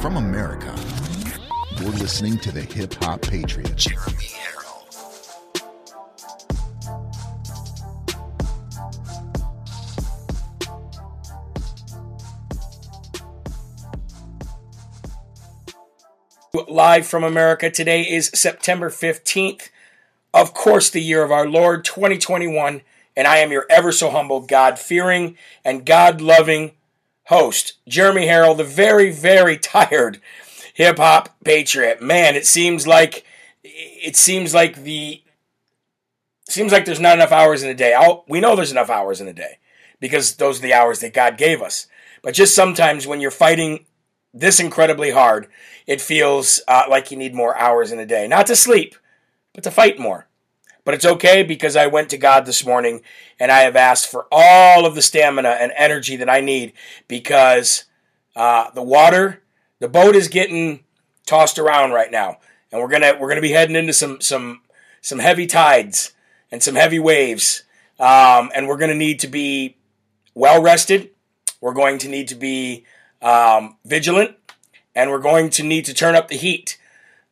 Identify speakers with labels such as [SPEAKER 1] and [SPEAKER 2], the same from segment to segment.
[SPEAKER 1] from America. You're listening to the Hip Hop Patriot, Jeremy Herrell.
[SPEAKER 2] Live from America. Today is September 15th. Of course, the year of our Lord 2021. And I am your ever so humble, God fearing, and God loving host, Jeremy Herrell, the very, very tired hip hop patriot. Man, it seems like it seems like the seems like there's not enough hours in a day. I'll, we know there's enough hours in a day because those are the hours that God gave us. But just sometimes when you're fighting this incredibly hard, it feels uh, like you need more hours in a day. Not to sleep, but to fight more. But it's okay because I went to God this morning and I have asked for all of the stamina and energy that I need because uh, the water, the boat is getting tossed around right now, and we're gonna we're gonna be heading into some some some heavy tides and some heavy waves, um, and we're gonna need to be well rested. We're going to need to be um, vigilant, and we're going to need to turn up the heat.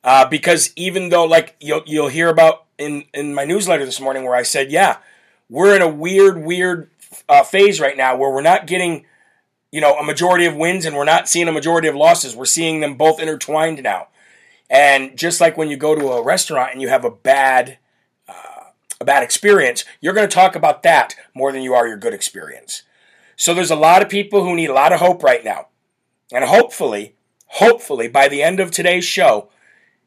[SPEAKER 2] Uh, because even though, like you'll you'll hear about in in my newsletter this morning, where I said, yeah, we're in a weird, weird uh, phase right now where we're not getting, you know, a majority of wins and we're not seeing a majority of losses. We're seeing them both intertwined now. And just like when you go to a restaurant and you have a bad uh, a bad experience, you're going to talk about that more than you are your good experience. So there's a lot of people who need a lot of hope right now. And hopefully, hopefully by the end of today's show,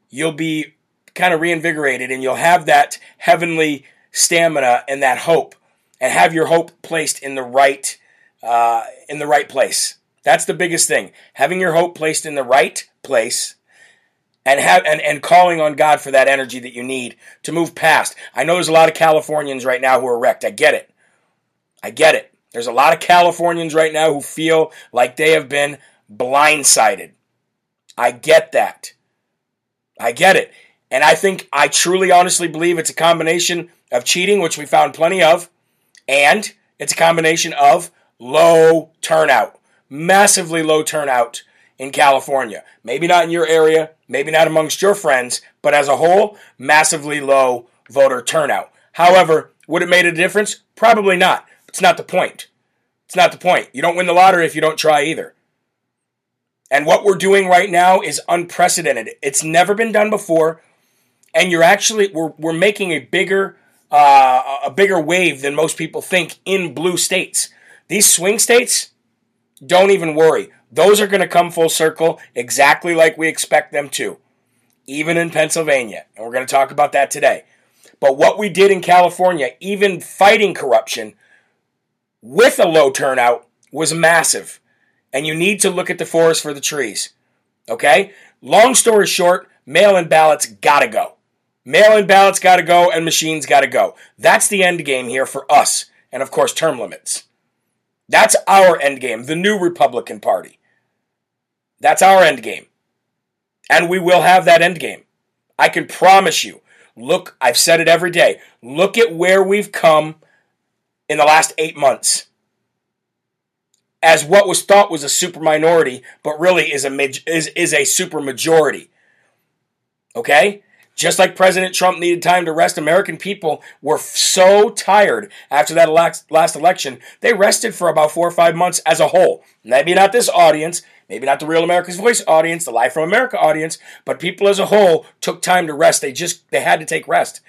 [SPEAKER 2] you'll be kind of reinvigorated and you'll have that heavenly stamina and that hope and have your hope placed in the right uh, in the right place. That's the biggest thing. Having your hope placed in the right place and have and, and calling on God for that energy that you need to move past. I know there's a lot of Californians right now who are wrecked. I get it. I get it. There's a lot of Californians right now who feel like they have been blindsided. I get that. I get it. And I think, I truly honestly believe it's a combination of cheating, which we found plenty of, and it's a combination of low turnout, massively low turnout in California. Maybe not in your area, maybe not amongst your friends, but as a whole, massively low voter turnout. However, would it made a difference? Probably not. It's not the point. It's not the point. You don't win the lottery if you don't try either. And what we're doing right now is unprecedented. It's never been done before, and you're actually we're we're making a bigger uh, a bigger wave than most people think in blue states. These swing states, don't even worry. Those are going to come full circle exactly like we expect them to, even in Pennsylvania. And we're going to talk about that today. But what we did in California, even fighting corruption with a low turnout, was massive and you need to look at the forest for the trees. Okay? Long story short, mail in ballots gotta go. Mail in ballots gotta go, and machines gotta go. That's the end game here for us, and of course, term limits. That's our end game, the new Republican Party. That's our end game. And we will have that end game. I can promise you. Look, I've said it every day. Look at where we've come in the last eight months as what was thought was a super minority, but really is a is is a super majority. Okay? Just like President Trump needed time to rest, American people were so tired after that last election, they rested for about four or five months as a whole. Maybe not this audience, maybe not the Real America's Voice audience, the Live from America audience, but people as a whole took time to rest. They just they had to take rest,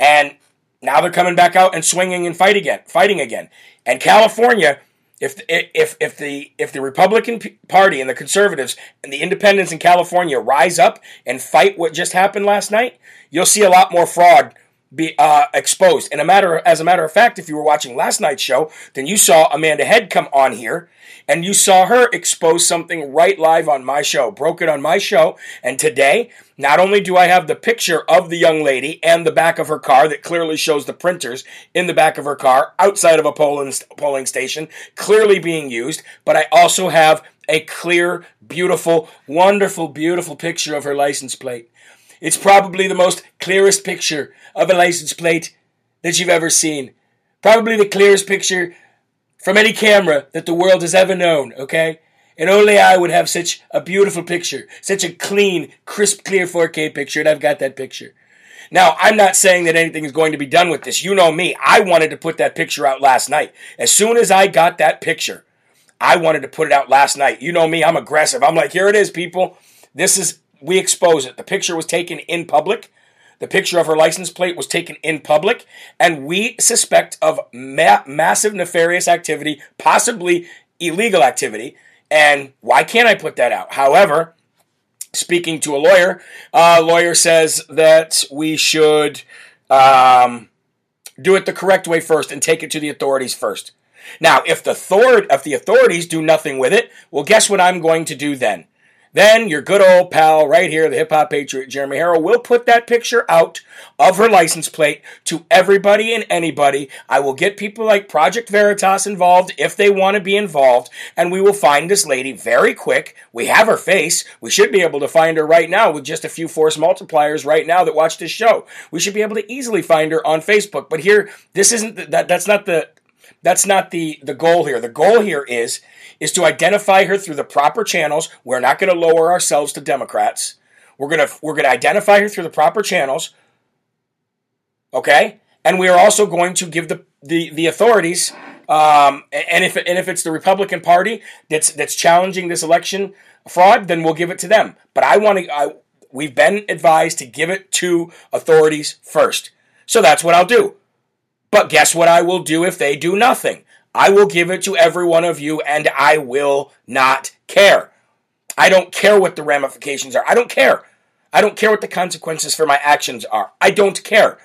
[SPEAKER 2] and now they're coming back out and swinging and fight again, fighting again. And California if if if the if the Republican Party and the conservatives and the independents in California rise up and fight what just happened last night, you'll see a lot more fraud be uh, exposed. And a matter as a matter of fact, if you were watching last night's show, then you saw Amanda Head come on here and you saw her expose something right live on my show, broke it on my show. And today, not only do I have the picture of the young lady and the back of her car that clearly shows the printers in the back of her car outside of a polling, station, clearly being used, but I also have a clear, beautiful, wonderful, beautiful picture of her license plate. It's probably the most clearest picture of a license plate that you've ever seen. Probably the clearest picture from any camera that the world has ever known, okay? And only I would have such a beautiful picture, such a clean, crisp, clear 4K picture, and I've got that picture. Now, I'm not saying that anything is going to be done with this. You know me. I wanted to put that picture out last night. As soon as I got that picture, I wanted to put it out last night. You know me, I'm aggressive. I'm like, here it is, people. This is, we expose it. The picture was taken in public. The picture of her license plate was taken in public, and we suspect of ma- massive nefarious activity, possibly illegal activity. And why can't I put that out? However, speaking to a lawyer, a uh, lawyer says that we should um, do it the correct way first and take it to the authorities first. Now, if the, thor- if the authorities do nothing with it, well, guess what I'm going to do then? Then your good old pal right here, the hip hop patriot Jeremy Herrell, will put that picture out of her license plate to everybody and anybody. I will get people like Project Veritas involved if they want to be involved, and we will find this lady very quick. We have her face. We should be able to find her right now with just a few force multipliers right now that watch this show. We should be able to easily find her on Facebook. But here, this isn't that. That's not the. That's not the the goal here. The goal here is is to identify her through the proper channels. We're not going to lower ourselves to Democrats. We're going to we're going to identify her through the proper channels. Okay? And we are also going to give the the, the authorities um, and if and if it's the Republican Party that's that's challenging this election fraud, then we'll give it to them. But I want to. I, we've been advised to give it to authorities first, so that's what I'll do. But guess what I will do if they do nothing? I will give it to every one of you and I will not care. I don't care what the ramifications are. I don't care. I don't care what the consequences for my actions are. I don't care.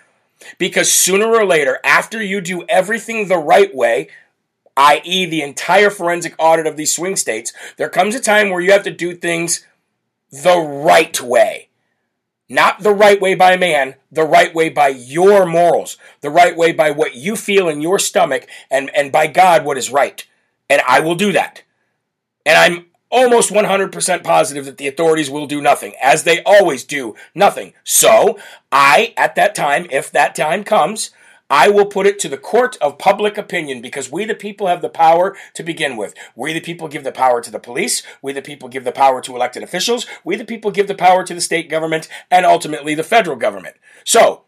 [SPEAKER 2] Because sooner or later, after you do everything the right way, i.e., the entire forensic audit of these swing states, there comes a time where you have to do things the right way. Not the right way by man, the right way by your morals, the right way by what you feel in your stomach, and, and by God, what is right. And I will do that. And I'm almost 100% positive that the authorities will do nothing, as they always do nothing. So, I, at that time, if that time comes, I will put it to the court of public opinion because we, the people, have the power to begin with. We, the people, give the power to the police. We, the people, give the power to elected officials. We, the people, give the power to the state government and ultimately the federal government. So,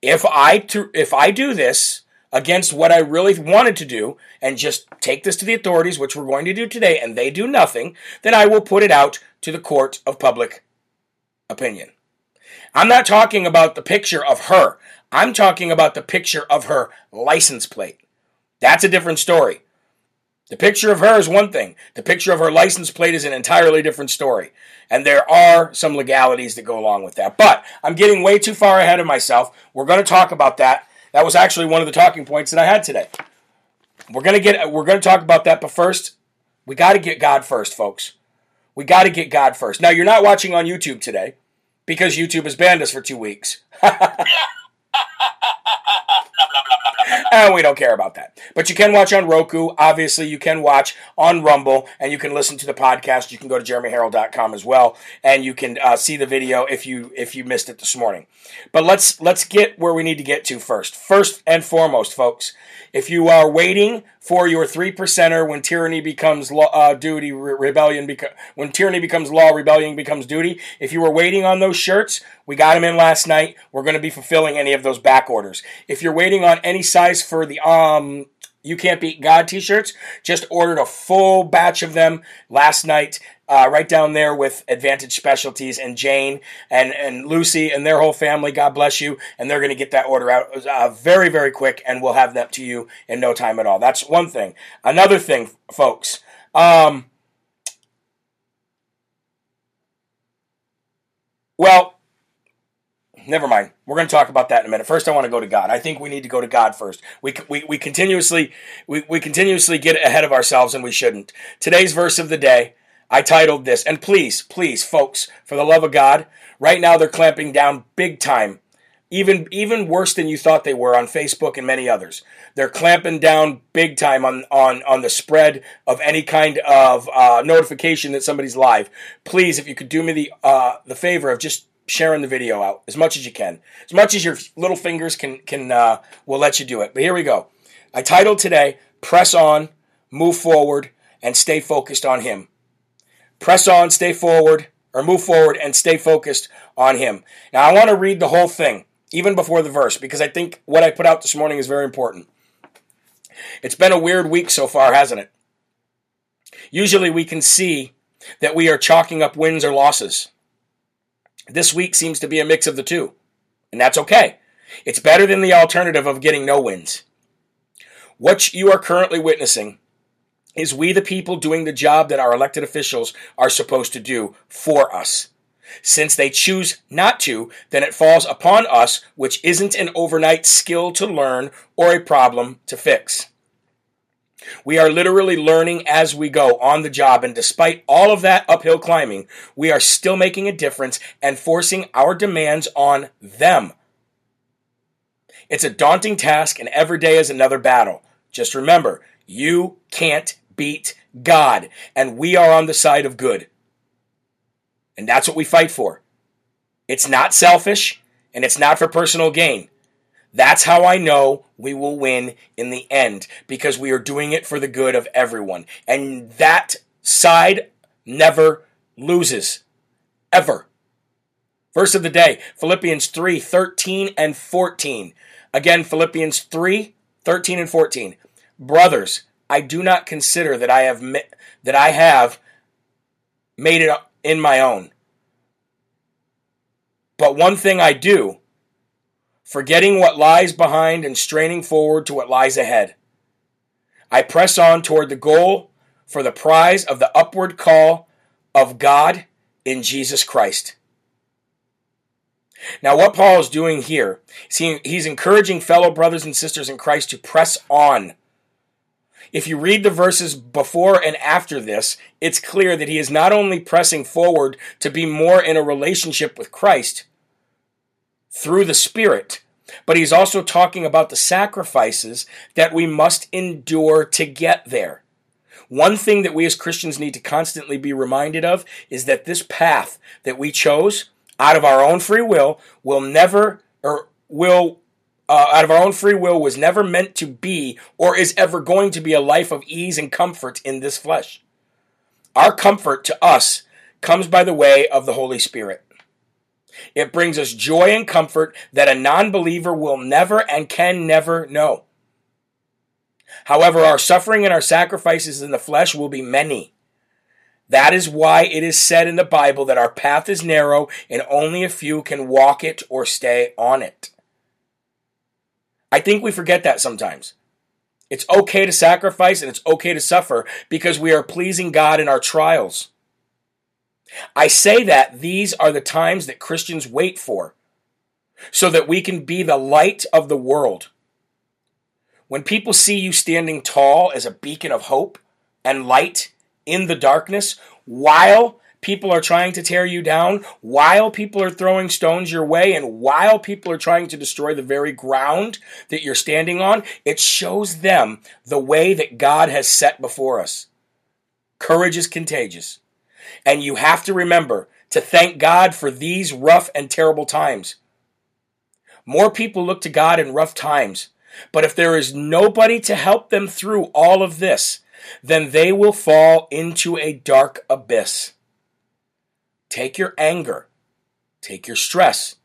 [SPEAKER 2] if I if I do this against what I really wanted to do and just take this to the authorities, which we're going to do today, and they do nothing, then I will put it out to the court of public opinion. I'm not talking about the picture of her. I'm talking about the picture of her license plate. That's a different story. The picture of her is one thing. The picture of her license plate is an entirely different story. And there are some legalities that go along with that. But I'm getting way too far ahead of myself. We're going to talk about that. That was actually one of the talking points that I had today. We're going to get we're going to talk about that, but first, we got to get God first, folks. We got to get God first. Now, you're not watching on YouTube today because YouTube has banned us for 2 weeks. and we don't care about that. But you can watch on Roku. Obviously, you can watch on Rumble, and you can listen to the podcast. You can go to jeremyherrell.com as well, and you can uh, see the video if you if you missed it this morning. But let's let's get where we need to get to first. First and foremost, folks, if you are waiting for your three percenter when tyranny becomes law, uh, duty, re- rebellion beca- when tyranny becomes law, rebellion becomes duty. If you were waiting on those shirts, we got them in last night. We're going to be fulfilling any of those back orders. If you're waiting on any size for the um you Can't Beat God t shirts. Just ordered a full batch of them last night, uh, right down there with Advantage Specialties and Jane and, and Lucy and their whole family. God bless you. And they're going to get that order out uh, very, very quick, and we'll have that to you in no time at all. That's one thing. Another thing, folks. Um, well, never mind. We're going to talk about that in a minute. First, I want to go to God. I think we need to go to God first. We, we, we continuously we, we continuously get ahead of ourselves, and we shouldn't. Today's verse of the day, I titled this, and please, please, folks, for the love of God, right now they're clamping down big time, even even worse than you thought they were on Facebook and many others. They're clamping down big time on on on the spread of any kind of uh, notification that somebody's live. Please, if you could do me the uh, the favor of just sharing the video out as much as you can, as much as your little fingers can can uh, will let you do it. But here we go. I titled today "Press on, Move Forward, and Stay Focused on Him." press on, stay forward, or move forward and stay focused on Him. Now, I want to read the whole thing, even before the verse, because I think what I put out this morning is very important. It's been a weird week so far, hasn't it? Usually we can see that we are chalking up wins or losses. This week seems to be a mix of the two, and that's okay. It's better than the alternative of getting no wins. What you are currently witnessing is we, the people, doing the job that our elected officials are supposed to do for us. Since they choose not to, then it falls upon us, which isn't an overnight skill to learn or a problem to fix. We are literally learning as we go on the job, and despite all of that uphill climbing, we are still making a difference and forcing our demands on them. It's a daunting task, and every day is another battle. Just remember, you can't beat God, and we are on the side of good. And that's what we fight for. It's not selfish, and it's not for personal gain. That's how I know we will win in the end because we are doing it for the good of everyone. And that side never loses. Ever. Verse of the day Philippians 3 13 and 14. Again, Philippians 3 13 and 14. Brothers, I do not consider that I have that I have made it in my own. But one thing I do, forgetting what lies behind and straining forward to what lies ahead. I press on toward the goal for the prize of the upward call of God in Jesus Christ. Now, what Paul is doing here, he's encouraging fellow brothers and sisters in Christ to press on if you read the verses before and after this, it's clear that he is not only pressing forward to be more in a relationship with Christ through the Spirit, but he's also talking about the sacrifices that we must endure to get there. One thing that we as Christians need to constantly be reminded of is that this path that we chose out of our own free will will never or will uh, out of our own free will was never meant to be or is ever going to be a life of ease and comfort in this flesh. Our comfort to us comes by the way of the Holy Spirit. It brings us joy and comfort that a non believer will never and can never know. However, our suffering and our sacrifices in the flesh will be many. That is why it is said in the Bible that our path is narrow and only a few can walk it or stay on it. I think we forget that sometimes. It's okay to sacrifice and it's okay to suffer because we are pleasing God in our trials. I say that these are the times that Christians wait for so that we can be the light of the world. When people see you standing tall as a beacon of hope and light in the darkness while people are trying to tear you down, while people are throwing stones your way, and while people are trying to destroy the very ground that you're standing on, it shows them the way that God has set before us. Courage is contagious. And you have to remember to thank God for these rough and terrible times. More people look to God in rough times, but if there is nobody to help them through all of this, then they will fall into a dark abyss. Take your anger, take your stress,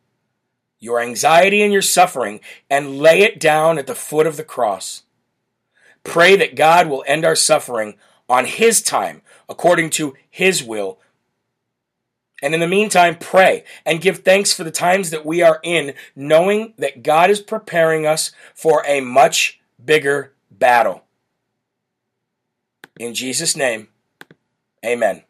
[SPEAKER 2] your anxiety and your suffering, and lay it down at the foot of the cross. Pray that God will end our suffering on His time, according to His will. And in the meantime, pray and give thanks for the times that we are in, knowing that God is preparing us for a much bigger battle. In Jesus' name, amen.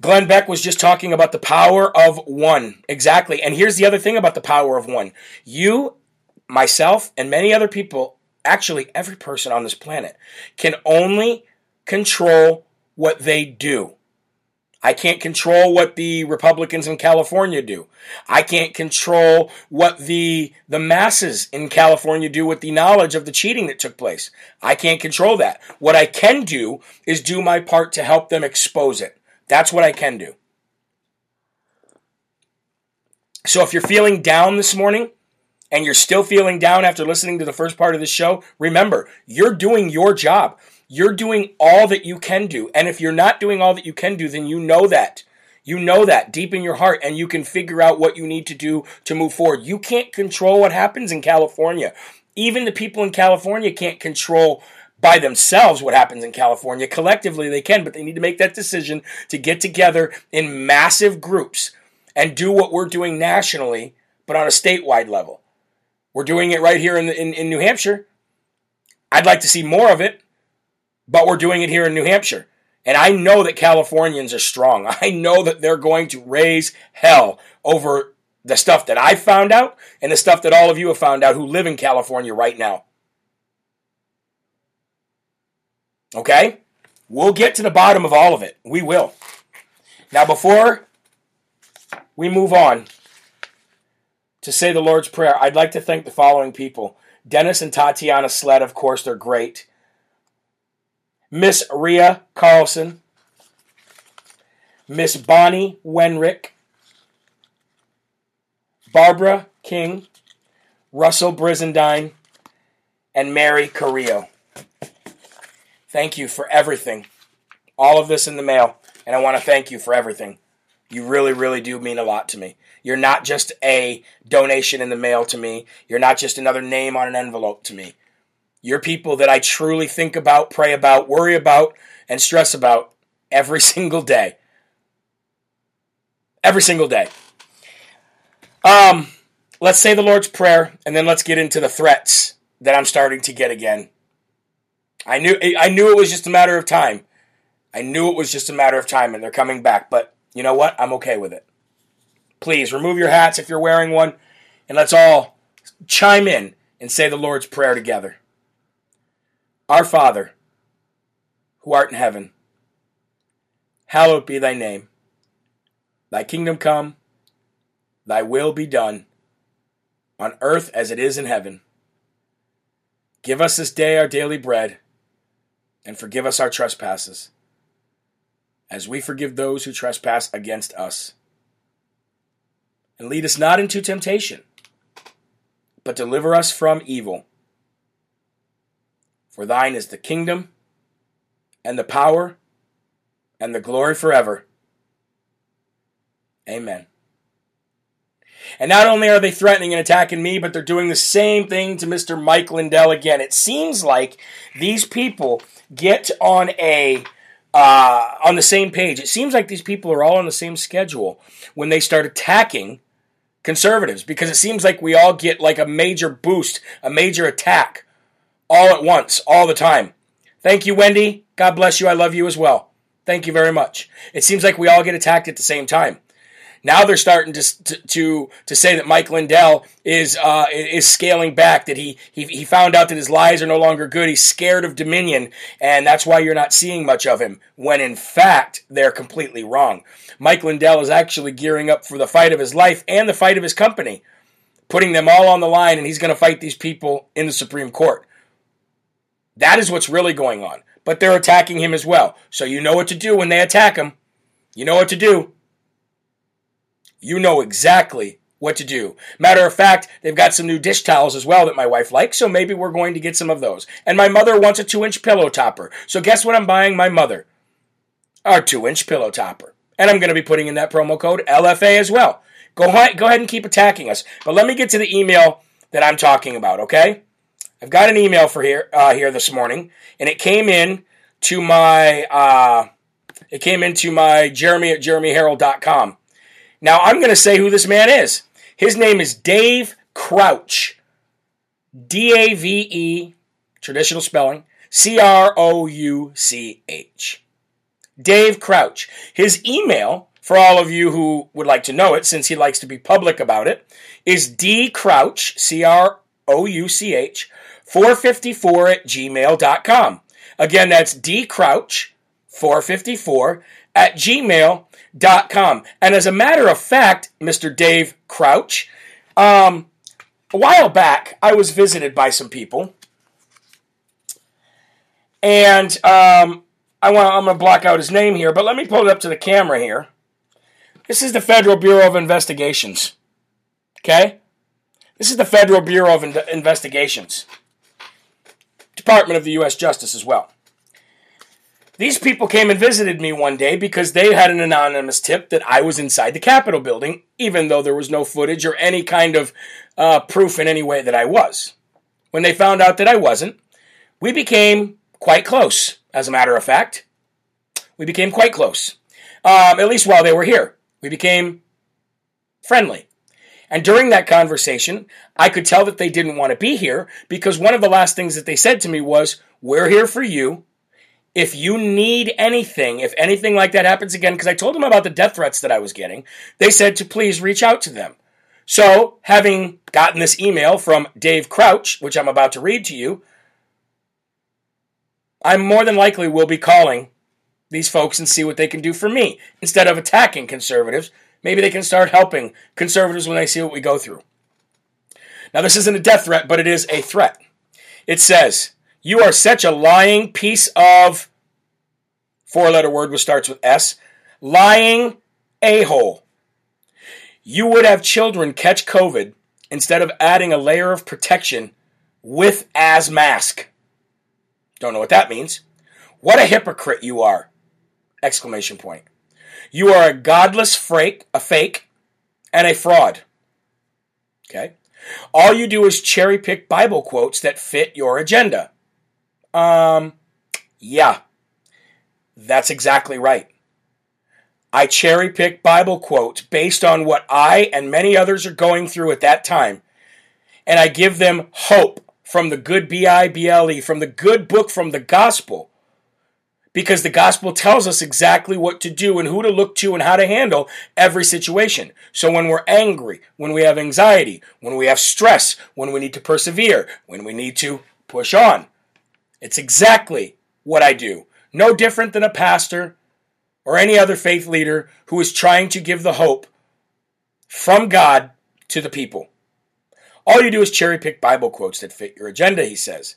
[SPEAKER 2] Glenn Beck was just talking about the power of one. Exactly. And here's the other thing about the power of one. You, myself, and many other people, actually every person on this planet, can only control what they do. I can't control what the Republicans in California do. I can't control what the the masses in California do with the knowledge of the cheating that took place. I can't control that. What I can do is do my part to help them expose it. That's what I can do. So if you're feeling down this morning, and you're still feeling down after listening to the first part of the show, remember, you're doing your job. You're doing all that you can do. And if you're not doing all that you can do, then you know that. You know that deep in your heart, and you can figure out what you need to do to move forward. You can't control what happens in California. Even the people in California can't control by themselves what happens in California. Collectively, they can, but they need to make that decision to get together in massive groups and do what we're doing nationally, but on a statewide level. We're doing it right here in, in, in New Hampshire. I'd like to see more of it, but we're doing it here in New Hampshire. And I know that Californians are strong. I know that they're going to raise hell over the stuff that I found out and the stuff that all of you have found out who live in California right now. Okay? We'll get to the bottom of all of it. We will. Now, before we move on to say the Lord's Prayer, I'd like to thank the following people Dennis and Tatiana Sled, of course, they're great. Miss Ria Carlson, Miss Bonnie Wenrick, Barbara King, Russell Brizendine, and Mary Carrillo. Thank you for everything. All of this in the mail, and I want to thank you for everything. You really, really do mean a lot to me. You're not just a donation in the mail to me. You're not just another name on an envelope to me. You're people that I truly think about, pray about, worry about, and stress about every single day. Every single day. Um, let's say the Lord's Prayer, and then let's get into the threats that I'm starting to get again. I knew I knew it was just a matter of time. I knew it was just a matter of time, and they're coming back. But you know what? I'm okay with it. Please remove your hats if you're wearing one, and let's all chime in and say the Lord's Prayer together. Our Father, who art in heaven, hallowed be thy name. Thy kingdom come, thy will be done, on earth as it is in heaven. Give us this day our daily bread, and forgive us our trespasses, as we forgive those who trespass against us. And lead us not into temptation, but deliver us from evil. For thine is the kingdom, and the power, and the glory forever. Amen. And not only are they threatening and attacking me, but they're doing the same thing to Mr. Mike Lindell again. It seems like these people get on a uh, on the same page. It seems like these people are all on the same schedule when they start attacking conservatives because it seems like we all get like a major boost, a major attack all at once, all the time. Thank you, Wendy. God bless you. I love you as well. Thank you very much. It seems like we all get attacked at the same time. Now they're starting to to to say that Mike Lindell is uh, is scaling back. That he, he he found out that his lies are no longer good. He's scared of Dominion, and that's why you're not seeing much of him. When in fact they're completely wrong. Mike Lindell is actually gearing up for the fight of his life and the fight of his company, putting them all on the line, and he's going to fight these people in the Supreme Court. That is what's really going on. But they're attacking him as well. So you know what to do when they attack him. You know what to do. You know exactly what to do. Matter of fact, they've got some new dish towels as well that my wife likes, so maybe we're going to get some of those. And my mother wants a two inch pillow topper. So guess what I'm buying my mother? Our two inch pillow topper. And I'm going to be putting in that promo code LFA as well. Go, go ahead and keep attacking us. But let me get to the email that I'm talking about, okay? I've got an email for here uh, here this morning, and it came in to my uh, it came into my Jeremy at jeremyherrell.com. Now, I'm going to say who this man is. His name is Dave Crouch. D A V E, traditional spelling, C R O U C H. Dave Crouch. His email, for all of you who would like to know it, since he likes to be public about it, is dcrouch, C R O U C H, 454 at gmail.com. Again, that's dcrouch, 454 at gmail.com com. And as a matter of fact, Mr. Dave Crouch, um, a while back, I was visited by some people. And um, I want I'm going to block out his name here, but let me pull it up to the camera here. This is the Federal Bureau of Investigations. Okay? This is the Federal Bureau of Investigations, Department of the U.S. Justice as well. These people came and visited me one day because they had an anonymous tip that I was inside the Capitol building, even though there was no footage or any kind of uh, proof in any way that I was. When they found out that I wasn't, we became quite close, as a matter of fact. We became quite close, um, at least while they were here. We became friendly. And during that conversation, I could tell that they didn't want to be here because one of the last things that they said to me was, We're here for you if you need anything, if anything like that happens again, because I told them about the death threats that I was getting, they said to please reach out to them. So, having gotten this email from Dave Crouch, which I'm about to read to you, I more than likely will be calling these folks and see what they can do for me. Instead of attacking conservatives, maybe they can start helping conservatives when they see what we go through. Now, this isn't a death threat, but it is a threat. It says, you are such a lying piece of four letter word which starts with S. Lying a hole. You would have children catch COVID instead of adding a layer of protection with as mask. Don't know what that means. What a hypocrite you are! Exclamation point. You are a godless fake, a fake, and a fraud. Okay? All you do is cherry pick Bible quotes that fit your agenda. Um, yeah, that's exactly right. I cherry pick Bible quotes based on what I and many others are going through at that time, and I give them hope from the good B I B L E, from the good book, from the gospel. Because the gospel tells us exactly what to do and who to look to and how to handle every situation. So when we're angry, when we have anxiety, when we have stress, when we need to persevere, when we need to push on, it's exactly what I do. No different than a pastor or any other faith leader who is trying to give the hope from God to the people. All you do is cherry pick Bible quotes that fit your agenda, he says.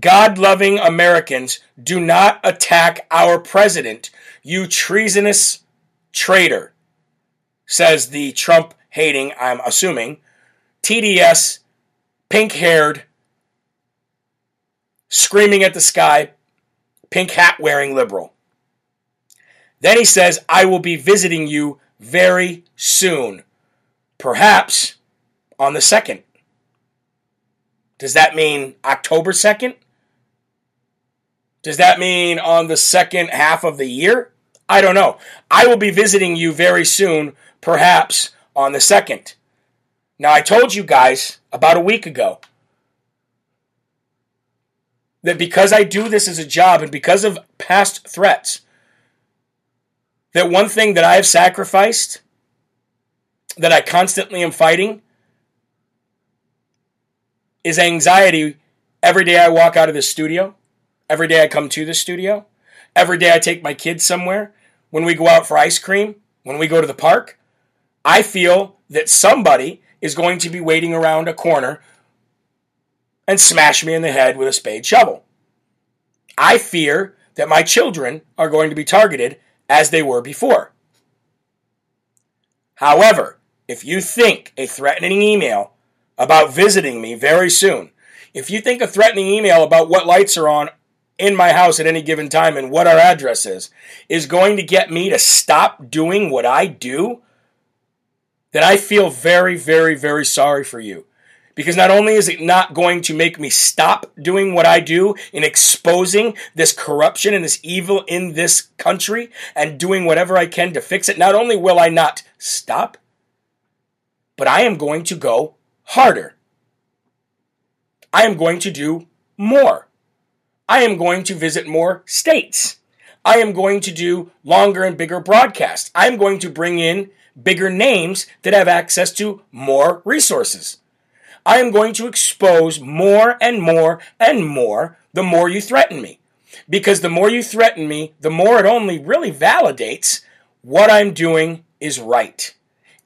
[SPEAKER 2] God loving Americans do not attack our president, you treasonous traitor, says the Trump hating, I'm assuming, TDS, pink haired, screaming at the sky, pink hat wearing liberal. Then he says, I will be visiting you very soon, perhaps on the 2nd. Does that mean October 2nd? Does that mean on the second half of the year? I don't know. I will be visiting you very soon, perhaps on the 2nd. Now, I told you guys about a week ago that because I do this as a job and because of past threats, that one thing that I have sacrificed, that I constantly am fighting, is anxiety every day I walk out of the studio, every day I come to the studio, every day I take my kids somewhere, when we go out for ice cream, when we go to the park. I feel that somebody is going to be waiting around a corner and smash me in the head with a spade shovel. I fear that my children are going to be targeted as they were before. However, if you think a threatening email about visiting me very soon, if you think a threatening email about what lights are on in my house at any given time and what our address is, is going to get me to stop doing what I do, then I feel very, very, very sorry for you. Because not only is it not going to make me stop doing what I do in exposing this corruption and this evil in this country and doing whatever I can to fix it, not only will I not stop, but I am going to go harder. I am going to do more. I am going to visit more states. I am going to do longer and bigger broadcasts. I am going to bring in bigger names that have access to more resources. I am going to expose more and more and more the more you threaten me. Because the more you threaten me, the more it only really validates what I'm doing is right.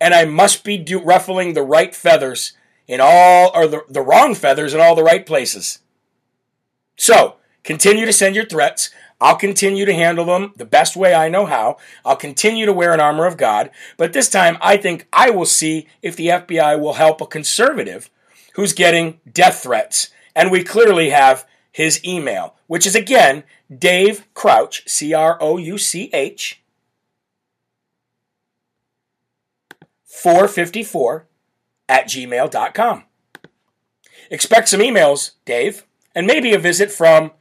[SPEAKER 2] And I must be do- ruffling the right feathers in all, or the, the wrong feathers in all the right places. So, continue to send your threats. I'll continue to handle them the best way I know how. I'll continue to wear an armor of God. But this time, I think I will see if the FBI will help a conservative who's getting death threats. And we clearly have his email, which is again Dave Crouch, C R O U C H, 454 at gmail.com. Expect some emails, Dave, and maybe a visit from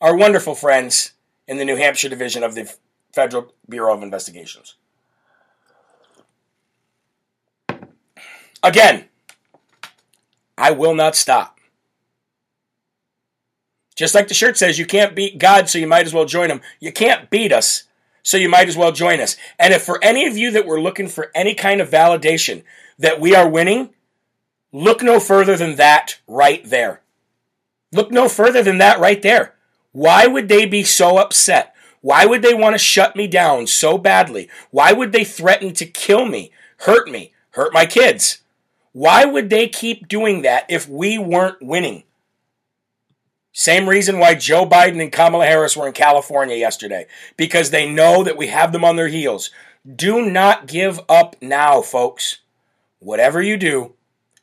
[SPEAKER 2] our wonderful friends in the New Hampshire division of the Federal Bureau of Investigations. Again, I will not stop. Just like the shirt says, you can't beat God, so you might as well join him. You can't beat us, so you might as well join us. And if for any of you that were looking for any kind of validation that we are winning, look no further than that right there. Look no further than that right there. Why would they be so upset? Why would they want to shut me down so badly? Why would they threaten to kill me, hurt me, hurt my kids? Why would they keep doing that if we weren't winning? Same reason why Joe Biden and Kamala Harris were in California yesterday, because they know that we have them on their heels. Do not give up now, folks. Whatever you do,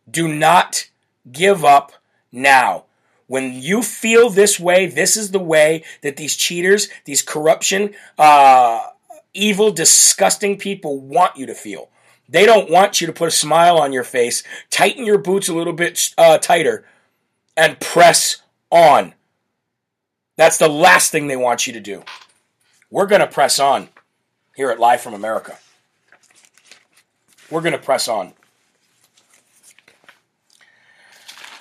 [SPEAKER 2] do not give up now. When you feel this way, this is the way that these cheaters, these corruption, uh, evil, disgusting people want you to feel. They don't want you to put a smile on your face, tighten your boots a little bit uh, tighter, and press on. That's the last thing they want you to do. We're going to press on here at Live from America. We're going to press on.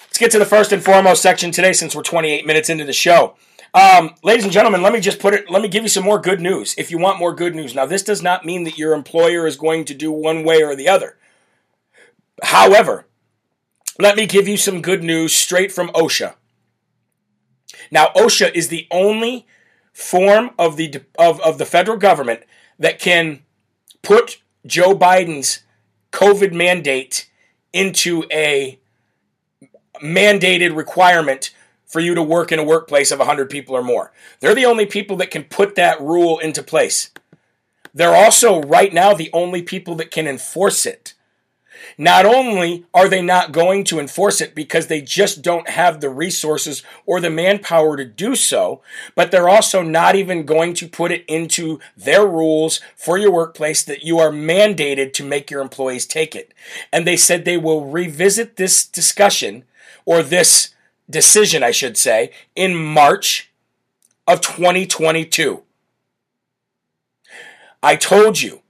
[SPEAKER 2] Let's get to the first and foremost section today since we're 28 minutes into the show. Um, ladies and gentlemen, let me just put it, let me give you some more good news if you want more good news. Now, this does not mean that your employer is going to do one way or the other. However, let me give you some good news straight from OSHA. Now, OSHA is the only form of the of, of the federal government that can put Joe Biden's COVID mandate into a mandated requirement for you to work in a workplace of 100 people or more. They're the only people that can put that rule into place. They're also, right now, the only people that can enforce it. Not only are they not going to enforce it because they just don't have the resources or the manpower to do so, but they're also not even going to put it into their rules for your workplace that you are mandated to make your employees take it. And they said they will revisit this discussion or this decision, I should say, in March of 2022. I told you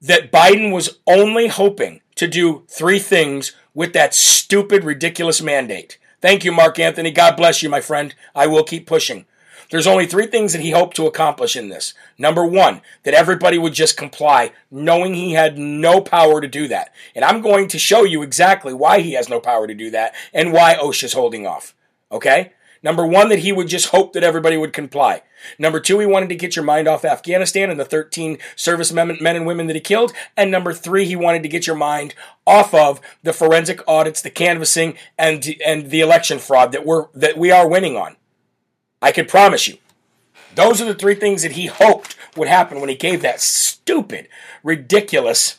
[SPEAKER 2] that Biden was only hoping to do three things with that stupid, ridiculous mandate. Thank you, Mark Anthony. God bless you, my friend. I will keep pushing. There's only three things that he hoped to accomplish in this. Number one, that everybody would just comply, knowing he had no power to do that. And I'm going to show you exactly why he has no power to do that and why OSHA's holding off. Okay? Number one, that he would just hope that everybody would comply. Number two, he wanted to get your mind off Afghanistan and the 13 service men and women that he killed. And number three, he wanted to get your mind off of the forensic audits, the canvassing, and, and the election fraud that we're, that we are winning on. I can promise you. Those are the three things that he hoped would happen when he gave that stupid, ridiculous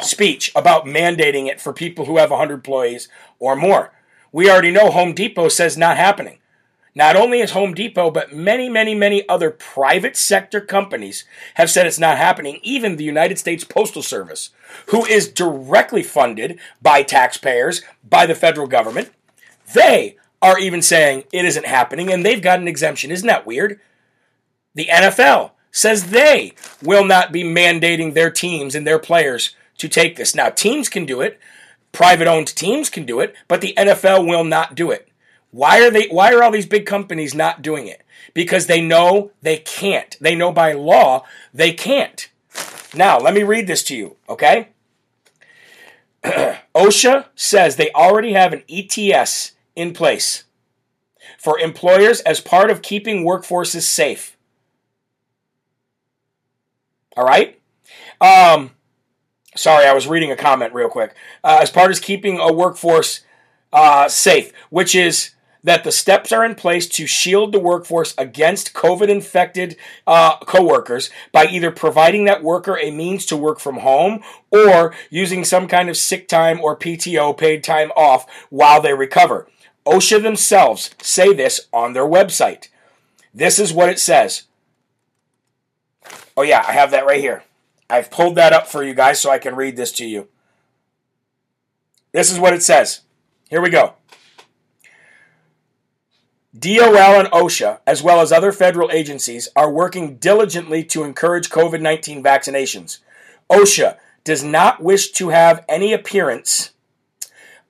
[SPEAKER 2] speech about mandating it for people who have 100 employees or more. We already know Home Depot says not happening. Not only is Home Depot, but many, many, many other private sector companies have said it's not happening. Even the United States Postal Service, who is directly funded by taxpayers, by the federal government, they are even saying it isn't happening and they've got an exemption. Isn't that weird? The NFL says they will not be mandating their teams and their players to take this. Now, teams can do it, Private owned teams can do it, but the NFL will not do it. Why are they why are all these big companies not doing it? Because they know they can't. They know by law they can't. Now, let me read this to you, okay? OSHA says they already have an ETS in place for employers as part of keeping workforces safe. All right? Um, Sorry, I was reading a comment real quick. Uh, as part of keeping a workforce uh, safe, which is that the steps are in place to shield the workforce against COVID infected uh, coworkers by either providing that worker a means to work from home or using some kind of sick time or PTO paid time off while they recover. OSHA themselves say this on their website. This is what it says. Oh, yeah, I have that right here. I've pulled that up for you guys so I can read this to you. This is what it says. Here we go. DOL and OSHA, as well as other federal agencies, are working diligently to encourage COVID 19 vaccinations. OSHA does not wish to have any appearance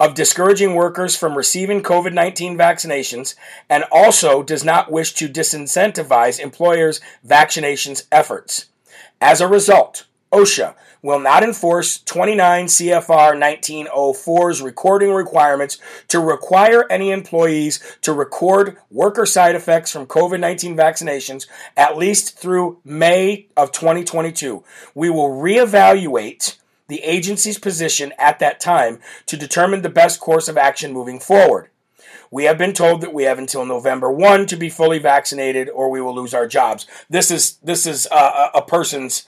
[SPEAKER 2] of discouraging workers from receiving COVID 19 vaccinations and also does not wish to disincentivize employers' vaccinations efforts. As a result, OSHA will not enforce 29 CFR 1904's recording requirements to require any employees to record worker side effects from COVID 19 vaccinations at least through May of 2022. We will reevaluate the agency's position at that time to determine the best course of action moving forward. We have been told that we have until November 1 to be fully vaccinated or we will lose our jobs. This is this is a, a person's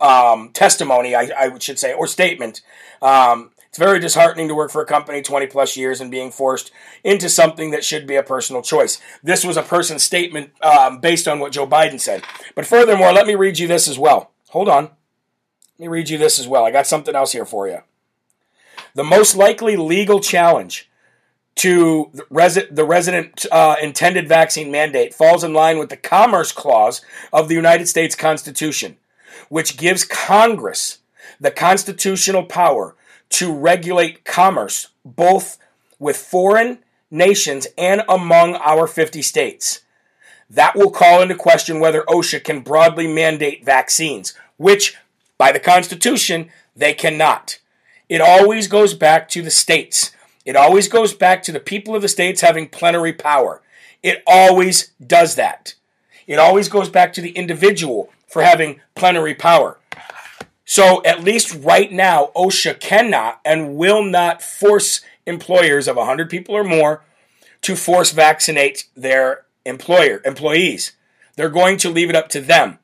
[SPEAKER 2] um, testimony, I, I, should say, or statement. Um, it's very disheartening to work for a company 20 plus years and being forced into something that should be a personal choice. This was a person's statement um, based on what Joe Biden said. But furthermore, let me read you this as well. Hold on. Let me read you this as well. I got something else here for you. The most likely legal challenge to the, resi- the resident uh, intended vaccine mandate falls in line with the Commerce Clause of the United States Constitution which gives Congress the constitutional power to regulate commerce both with foreign nations and among our 50 states. That will call into question whether OSHA can broadly mandate vaccines, which, by the Constitution, they cannot. It always goes back to the states. It always goes back to the people of the states having plenary power. It always does that. It always goes back to the individual for having plenary power. So, at least right now, OSHA cannot and will not force employers of 100 people or more to force vaccinate their employer employees. They're going to leave it up to them.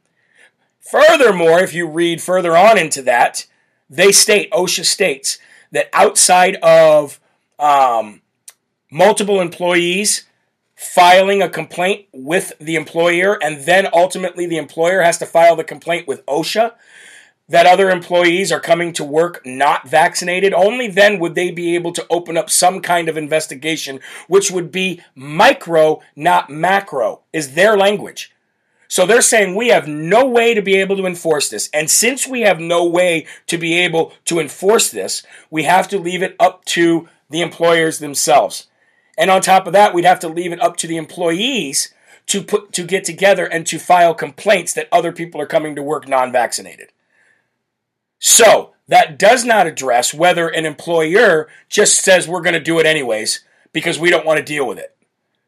[SPEAKER 2] Furthermore, if you read further on into that, they state, OSHA states, that outside of um, multiple employees filing a complaint with the employer, and then ultimately the employer has to file the complaint with OSHA that other employees are coming to work not vaccinated, only then would they be able to open up some kind of investigation, which would be micro, not macro, is their language. So they're saying we have no way to be able to enforce this. And since we have no way to be able to enforce this, we have to leave it up to the employers themselves. And on top of that, we'd have to leave it up to the employees to put to get together and to file complaints that other people are coming to work non-vaccinated. So, that does not address whether an employer just says we're going to do it anyways because we don't want to deal with it.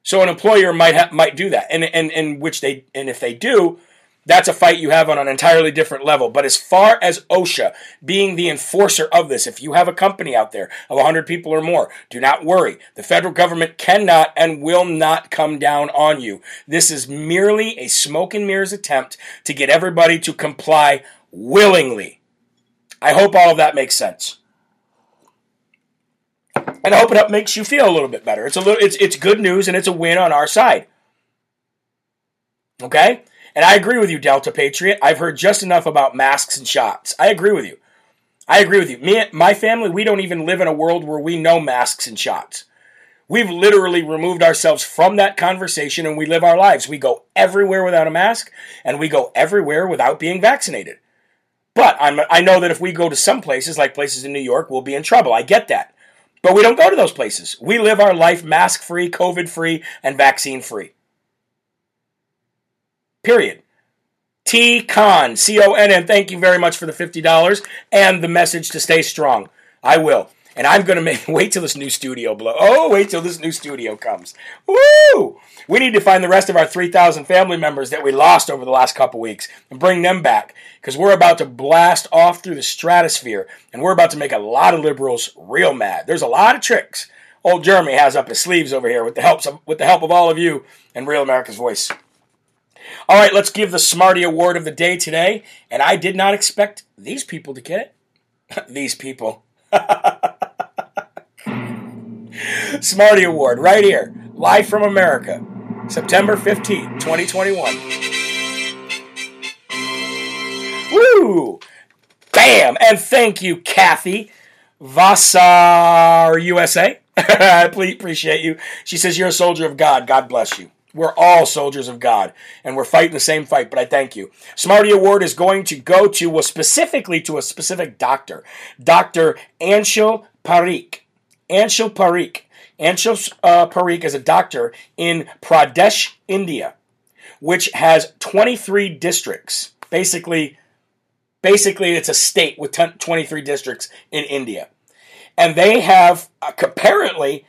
[SPEAKER 2] So an employer might ha- might do that, and and and which they and if they do, that's a fight you have on an entirely different level. But as far as OSHA being the enforcer of this, if you have a company out there of 100 people or more, do not worry. The federal government cannot and will not come down on you. This is merely a smoke and mirrors attempt to get everybody to comply willingly. I hope all of that makes sense. And I hope it makes you feel a little bit better. It's a little it's it's good news and it's a win on our side. Okay? And I agree with you, Delta Patriot. I've heard just enough about masks and shots. I agree with you. I agree with you. Me, my family, we don't even live in a world where we know masks and shots. We've literally removed ourselves from that conversation and we live our lives. We go everywhere without a mask and we go everywhere without being vaccinated. But I'm, I know that if we go to some places, like places in New York, we'll be in trouble. I get that. But we don't go to those places. We live our life mask free, COVID free, and vaccine free. Period. T Con, C O N N, thank you very much for the $50 and the message to stay strong. I will. And I'm going to make, wait till this new studio blow. Oh, wait till this new studio comes. Woo! We need to find the rest of our 3,000 family members that we lost over the last couple weeks and bring them back because we're about to blast off through the stratosphere and we're about to make a lot of liberals real mad. There's a lot of tricks old Jeremy has up his sleeves over here with the help of, with the help of all of you and Real America's Voice. All right, let's give the Smarty Award of the day today, and I did not expect these people to get it. these people. Smarty Award right here, live from America, September 15th, 2021. Woo! Bam! And thank you, Kathy Vassar USA. I appreciate you. She says, You're a soldier of God. God bless you. We're all soldiers of God, and we're fighting the same fight, but I thank you. Smarty Award is going to go to, well, specifically to a specific doctor, Dr. Anshul Parikh. Anshul Parikh. Anshul uh, Parikh is a doctor in Pradesh, India, which has 23 districts. Basically, basically it's a state with 10, 23 districts in India. And they have uh, apparently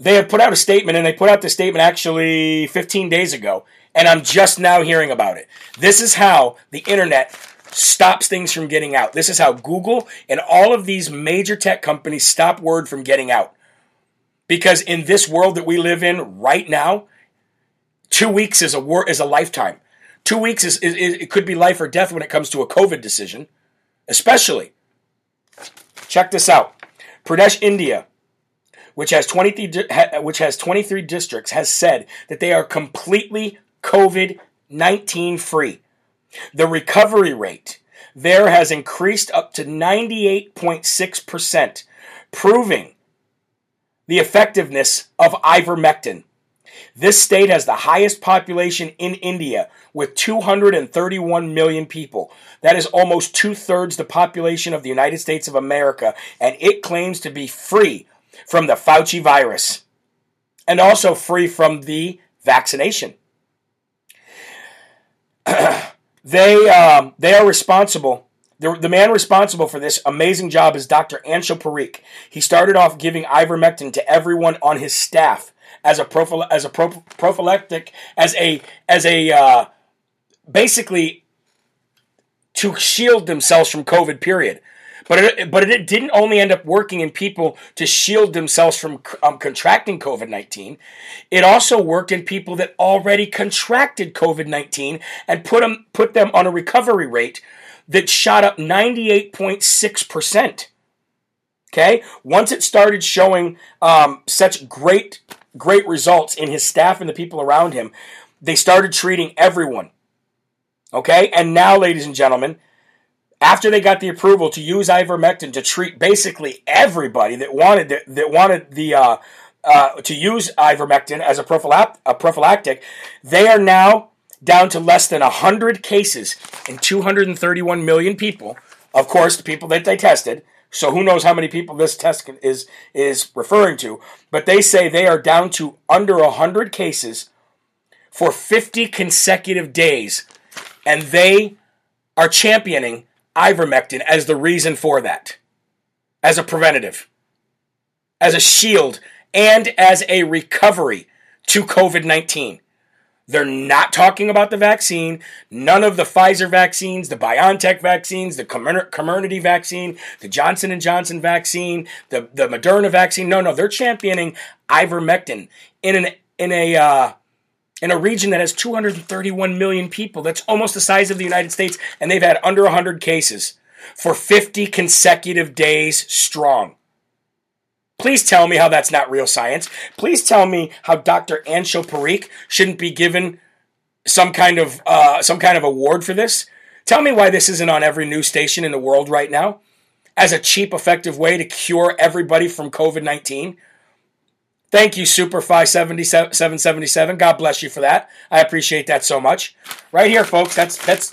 [SPEAKER 2] they have put out a statement, and they put out the statement actually 15 days ago, and I'm just now hearing about it. This is how the internet stops things from getting out. This is how Google and all of these major tech companies stop word from getting out. Because in this world that we live in right now, two weeks is a war, is a lifetime. Two weeks is, is, is it could be life or death when it comes to a COVID decision, especially. Check this out. Pradesh, India which has 23 which has 23 districts has said that they are completely COVID-19 free. The recovery rate there has increased up to 98.6%, proving the effectiveness of ivermectin. This state has the highest population in India with 231 million people. That is almost two thirds the population of the United States of America, and it claims to be free from the Fauci virus and also free from the vaccination. Uh, they, um, they are responsible. The, the man responsible for this amazing job is Dr. Anshul Parikh. He started off giving ivermectin to everyone on his staff as a prophyle- as a pro- prophylactic, as a as a uh, basically to shield themselves from COVID. Period. But it, but it didn't only end up working in people to shield themselves from um, contracting COVID 19. It also worked in people that already contracted COVID 19 and put them, put them on a recovery rate that shot up 98.6%. Okay? Once it started showing um, such great, great results in his staff and the people around him, they started treating everyone. Okay? And now, ladies and gentlemen, after they got the approval to use ivermectin to treat basically everybody that wanted the, that wanted the uh, uh, to use ivermectin as a, a prophylactic, they are now down to less than 100 cases in 231 million people. Of course, the people that they tested. So who knows how many people this test is is referring to? But they say they are down to under 100 cases for 50 consecutive days, and they are championing ivermectin as the reason for that, as a preventative, as a shield, and as a recovery to COVID 19. They're not talking about the vaccine. None of the Pfizer vaccines, the BioNTech vaccines, the Comirnaty vaccine, the Johnson & Johnson vaccine, the, the Moderna vaccine. No, no, they're championing ivermectin in an in a uh, in a region that has 231 million people. That's almost the size of the United States, and they've had under 100 cases for 50 consecutive days strong. Please tell me how that's not real science. Please tell me how Dr. Anshul Parikh shouldn't be given some kind of uh, some kind of award for this. Tell me why this isn't on every news station in the world right now as a cheap, effective way to cure everybody from COVID 19. Thank you, Super 777. God bless you for that. I appreciate that so much. Right here, folks. That's that's.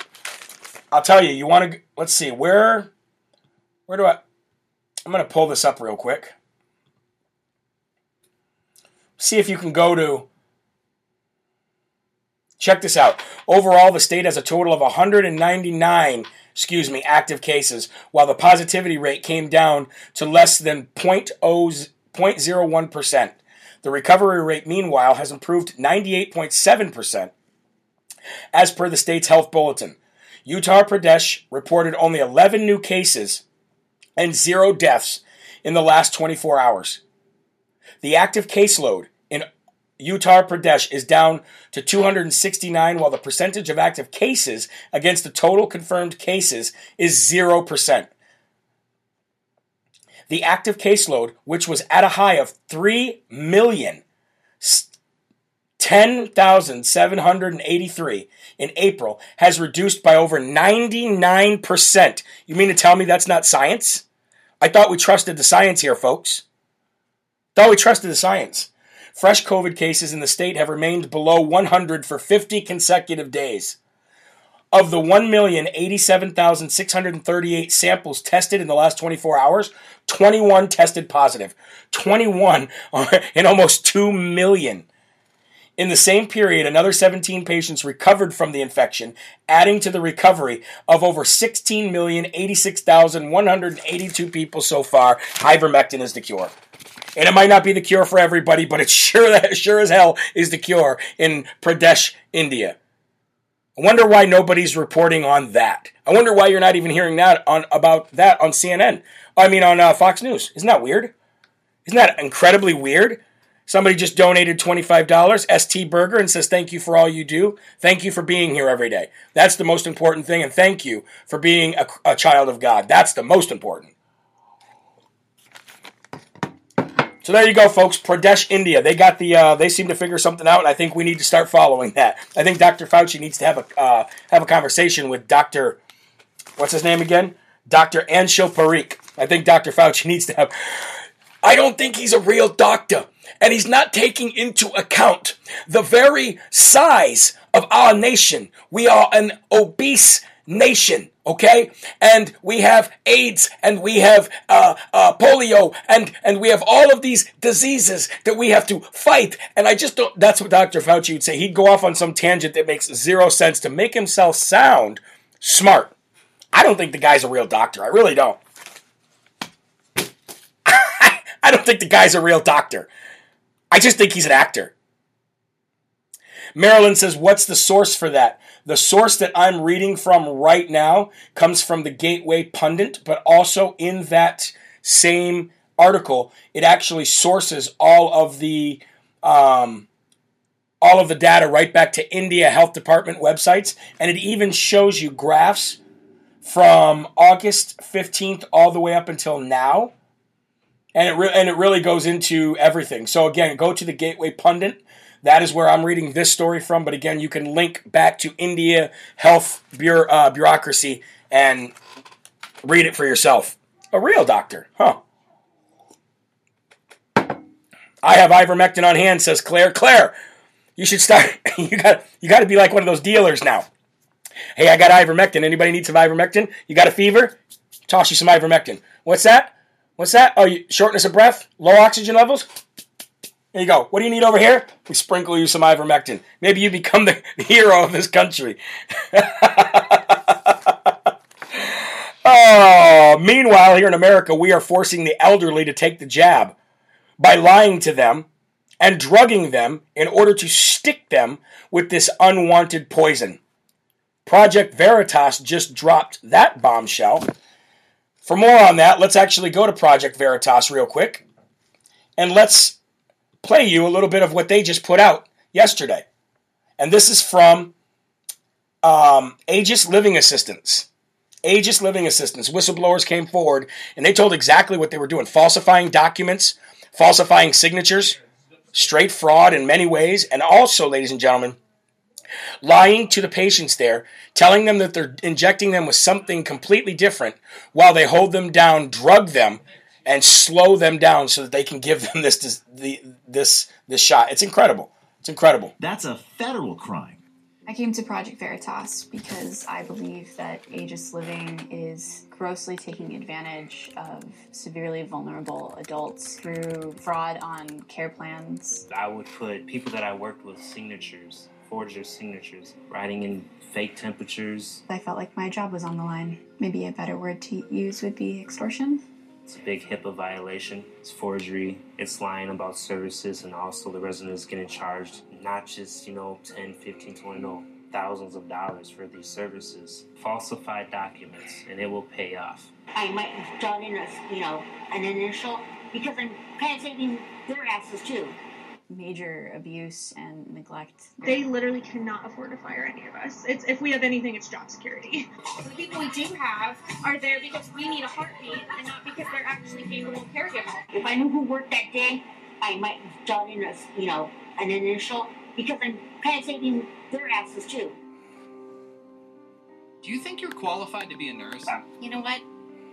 [SPEAKER 2] I'll tell you. You want to? Let's see. Where? Where do I? I'm going to pull this up real quick. See if you can go to. Check this out. Overall, the state has a total of 199 excuse me, active cases, while the positivity rate came down to less than 0.01%. The recovery rate, meanwhile, has improved 98.7%, as per the state's health bulletin. Uttar Pradesh reported only 11 new cases and zero deaths in the last 24 hours. The active caseload in Uttar Pradesh is down to 269, while the percentage of active cases against the total confirmed cases is 0%. The active caseload, which was at a high of 3 million, 10,783 in April, has reduced by over 99%. You mean to tell me that's not science? I thought we trusted the science here, folks. Thought we trusted the science. Fresh COVID cases in the state have remained below 100 for 50 consecutive days. Of the 1,087,638 samples tested in the last 24 hours, 21 tested positive. 21 in almost 2 million. In the same period, another 17 patients recovered from the infection, adding to the recovery of over 16,086,182 people so far. Ivermectin is the cure. And it might not be the cure for everybody, but it sure, sure as hell is the cure in Pradesh, India. I wonder why nobody's reporting on that. I wonder why you're not even hearing that on about that on CNN. I mean, on uh, Fox News. Isn't that weird? Isn't that incredibly weird? Somebody just donated $25, ST Burger, and says, Thank you for all you do. Thank you for being here every day. That's the most important thing, and thank you for being a, a child of God. That's the most important. So there you go, folks. Pradesh, India. They got the. Uh, they seem to figure something out, I think we need to start following that. I think Dr. Fauci needs to have a uh, have a conversation with Dr. What's his name again? Dr. Anshul Parikh. I think Dr. Fauci needs to have. I don't think he's a real doctor, and he's not taking into account the very size of our nation. We are an obese nation okay? And we have aids and we have uh, uh, polio and and we have all of these diseases that we have to fight. And i just don't that's what dr fauci would say. He'd go off on some tangent that makes zero sense to make himself sound smart. I don't think the guy's a real doctor. I really don't. I don't think the guy's a real doctor. I just think he's an actor. Marilyn says what's the source for that the source that I'm reading from right now comes from the Gateway Pundit, but also in that same article, it actually sources all of the um, all of the data right back to India Health Department websites, and it even shows you graphs from August 15th all the way up until now. And it, re- and it really goes into everything. So, again, go to the Gateway Pundit that is where I'm reading this story from. But again, you can link back to India health bureau, uh, bureaucracy and read it for yourself. A real doctor, huh? I have ivermectin on hand, says Claire. Claire, you should start. you got you got to be like one of those dealers now. Hey, I got ivermectin. Anybody need some ivermectin? You got a fever? Toss you some ivermectin. What's that? What's that? Oh, you, shortness of breath, low oxygen levels. There you go. What do you need over here? We sprinkle you some ivermectin. Maybe you become the hero of this country. oh, meanwhile, here in America, we are forcing the elderly to take the jab by lying to them and drugging them in order to stick them with this unwanted poison. Project Veritas just dropped that bombshell. For more on that, let's actually go to Project Veritas real quick and let's play you a little bit of what they just put out yesterday. And this is from um, Aegis Living Assistance. Aegis Living Assistance. Whistleblowers came forward and they told exactly what they were doing falsifying documents, falsifying signatures, straight fraud in many ways, and also, ladies and gentlemen, lying to the patients there, telling them that they're injecting them with something completely different while they hold them down, drug them, and slow them down so that they can give them this this this, this shot. It's incredible. It's incredible.
[SPEAKER 3] That's a federal crime.
[SPEAKER 4] I came to Project Veritas because I believe that Aegis Living is grossly taking advantage of severely vulnerable adults through fraud on care plans.
[SPEAKER 5] I would put people that I worked with signatures, forge their signatures, writing in fake temperatures.
[SPEAKER 4] I felt like my job was on the line. Maybe a better word to use would be extortion.
[SPEAKER 5] It's a big HIPAA violation. It's forgery. It's lying about services, and also the resident is getting charged not just, you know, 10, 15, 20, no, thousands of dollars for these services. Falsified documents, and it will pay off.
[SPEAKER 6] I might have done in a, you know, an initial,
[SPEAKER 3] because I'm kind of saving their asses too.
[SPEAKER 4] Major abuse and neglect.
[SPEAKER 6] They literally cannot afford to fire any of us. It's if we have anything, it's job security.
[SPEAKER 7] The people we do have are there because we need a heartbeat and not because they're actually capable caregivers.
[SPEAKER 3] If I knew who worked that day, I might have done in a you know an initial because I'm kind of saving their asses too.
[SPEAKER 8] Do you think you're qualified to be a nurse?
[SPEAKER 9] You know what?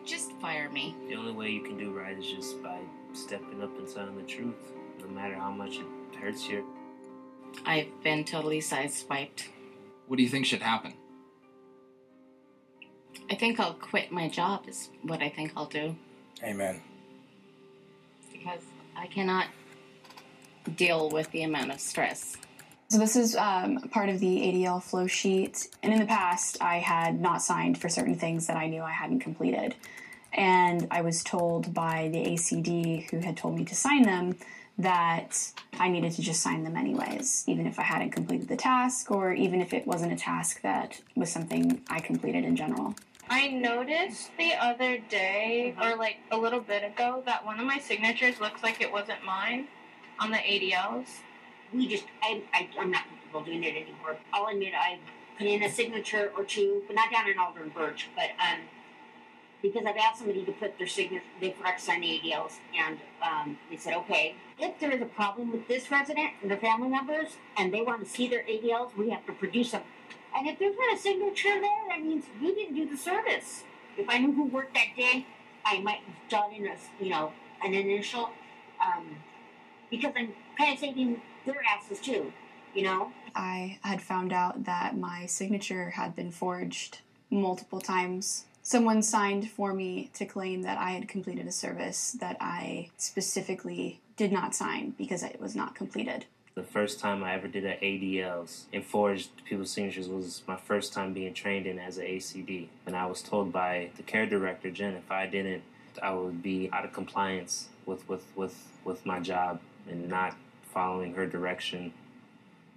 [SPEAKER 9] Just fire me.
[SPEAKER 5] The only way you can do right is just by stepping up and telling the truth, no matter how much it hurts you.
[SPEAKER 9] I've been totally sideswiped.
[SPEAKER 8] What do you think should happen?
[SPEAKER 9] I think I'll quit my job, is what I think I'll do.
[SPEAKER 2] Amen.
[SPEAKER 9] Because I cannot deal with the amount of stress.
[SPEAKER 4] So this is um, part of the ADL flow sheet. And in the past, I had not signed for certain things that I knew I hadn't completed. And I was told by the ACD who had told me to sign them that I needed to just sign them anyways, even if I hadn't completed the task or even if it wasn't a task that was something I completed in general.
[SPEAKER 7] I noticed the other day, or like a little bit ago, that one of my signatures looks like it wasn't mine on the ADLs.
[SPEAKER 3] We just I, I I'm not comfortable doing it anymore. All I'll admit I put in a signature or two, but not down in Alder and Birch, but um because I've asked somebody to put their signature, they sign the ADLs, and um, they said, okay, if there is a problem with this resident and their family members, and they want to see their ADLs, we have to produce them. And if there's not a signature there, that means you didn't do the service. If I knew who worked that day, I might have done in a, you know, an initial, um, because I'm kind of saving their asses too, you know.
[SPEAKER 4] I had found out that my signature had been forged multiple times. Someone signed for me to claim that I had completed a service that I specifically did not sign because it was not completed.
[SPEAKER 5] The first time I ever did an ADLs and forged people's signatures was my first time being trained in as an ACD. And I was told by the care director, Jen, if I didn't, I would be out of compliance with, with, with, with my job and not following her direction.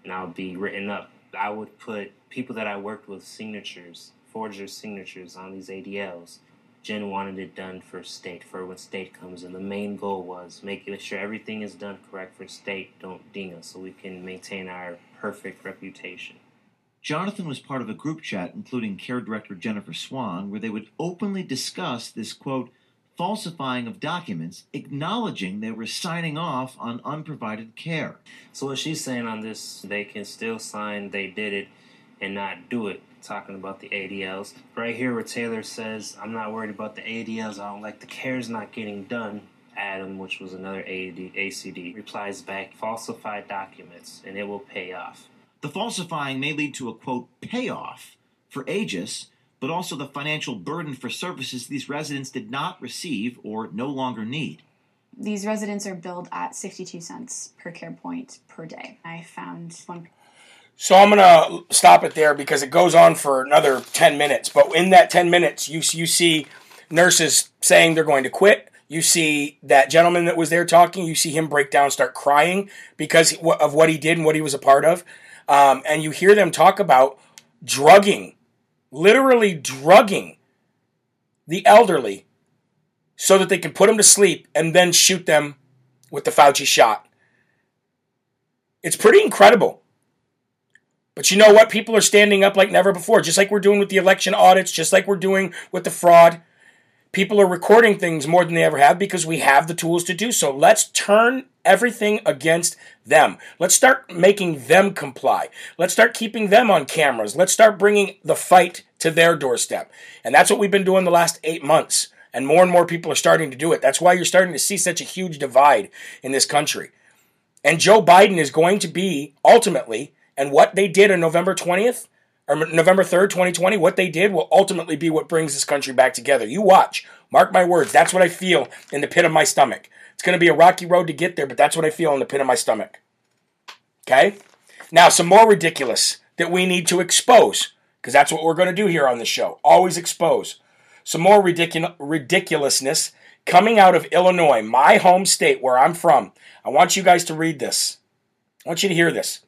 [SPEAKER 5] And I would be written up. I would put people that I worked with signatures, forge their signatures on these ADLs. Jen wanted it done for state, for when state comes in. The main goal was making sure everything is done correct for state, don't ding us, so we can maintain our perfect reputation.
[SPEAKER 10] Jonathan was part of a group chat, including care director Jennifer Swan, where they would openly discuss this quote, falsifying of documents, acknowledging they were signing off on unprovided care.
[SPEAKER 5] So what she's saying on this, they can still sign they did it and not do it. Talking about the ADLs. Right here where Taylor says, I'm not worried about the ADLs, I don't like the care's not getting done. Adam, which was another AD, ACD, replies back, falsified documents, and it will pay off.
[SPEAKER 10] The falsifying may lead to a quote payoff for Aegis, but also the financial burden for services these residents did not receive or no longer need.
[SPEAKER 4] These residents are billed at 62 cents per care point per day. I found one.
[SPEAKER 2] So I'm gonna stop it there because it goes on for another 10 minutes. But in that 10 minutes, you you see nurses saying they're going to quit. You see that gentleman that was there talking. You see him break down, start crying because of what he did and what he was a part of. Um, and you hear them talk about drugging, literally drugging the elderly so that they can put them to sleep and then shoot them with the Fauci shot. It's pretty incredible. But you know what? People are standing up like never before, just like we're doing with the election audits, just like we're doing with the fraud. People are recording things more than they ever have because we have the tools to do so. Let's turn everything against them. Let's start making them comply. Let's start keeping them on cameras. Let's start bringing the fight to their doorstep. And that's what we've been doing the last eight months. And more and more people are starting to do it. That's why you're starting to see such a huge divide in this country. And Joe Biden is going to be ultimately and what they did on November 20th or November 3rd, 2020, what they did will ultimately be what brings this country back together. You watch. Mark my words. That's what I feel in the pit of my stomach. It's going to be a rocky road to get there, but that's what I feel in the pit of my stomach. Okay? Now, some more ridiculous that we need to expose, because that's what we're going to do here on the show. Always expose. Some more ridicu- ridiculousness coming out of Illinois, my home state where I'm from. I want you guys to read this. I want you to hear this.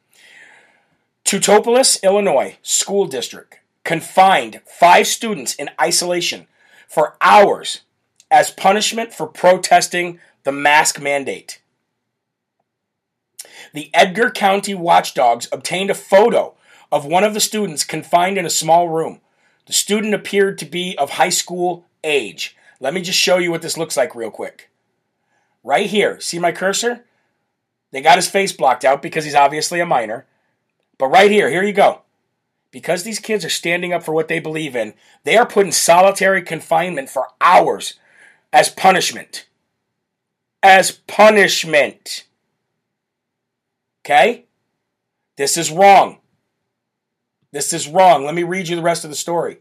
[SPEAKER 2] Teutopolis, Illinois school district confined five students in isolation for hours as punishment for protesting the mask mandate. The Edgar County Watchdogs obtained a photo of one of the students confined in a small room. The student appeared to be of high school age. Let me just show you what this looks like real quick. Right here, see my cursor? They got his face blocked out because he's obviously a minor. But right here, here you go. Because these kids are standing up for what they believe in, they are put in solitary confinement for hours as punishment. As punishment. Okay? This is wrong. This is wrong. Let me read you the rest of the story.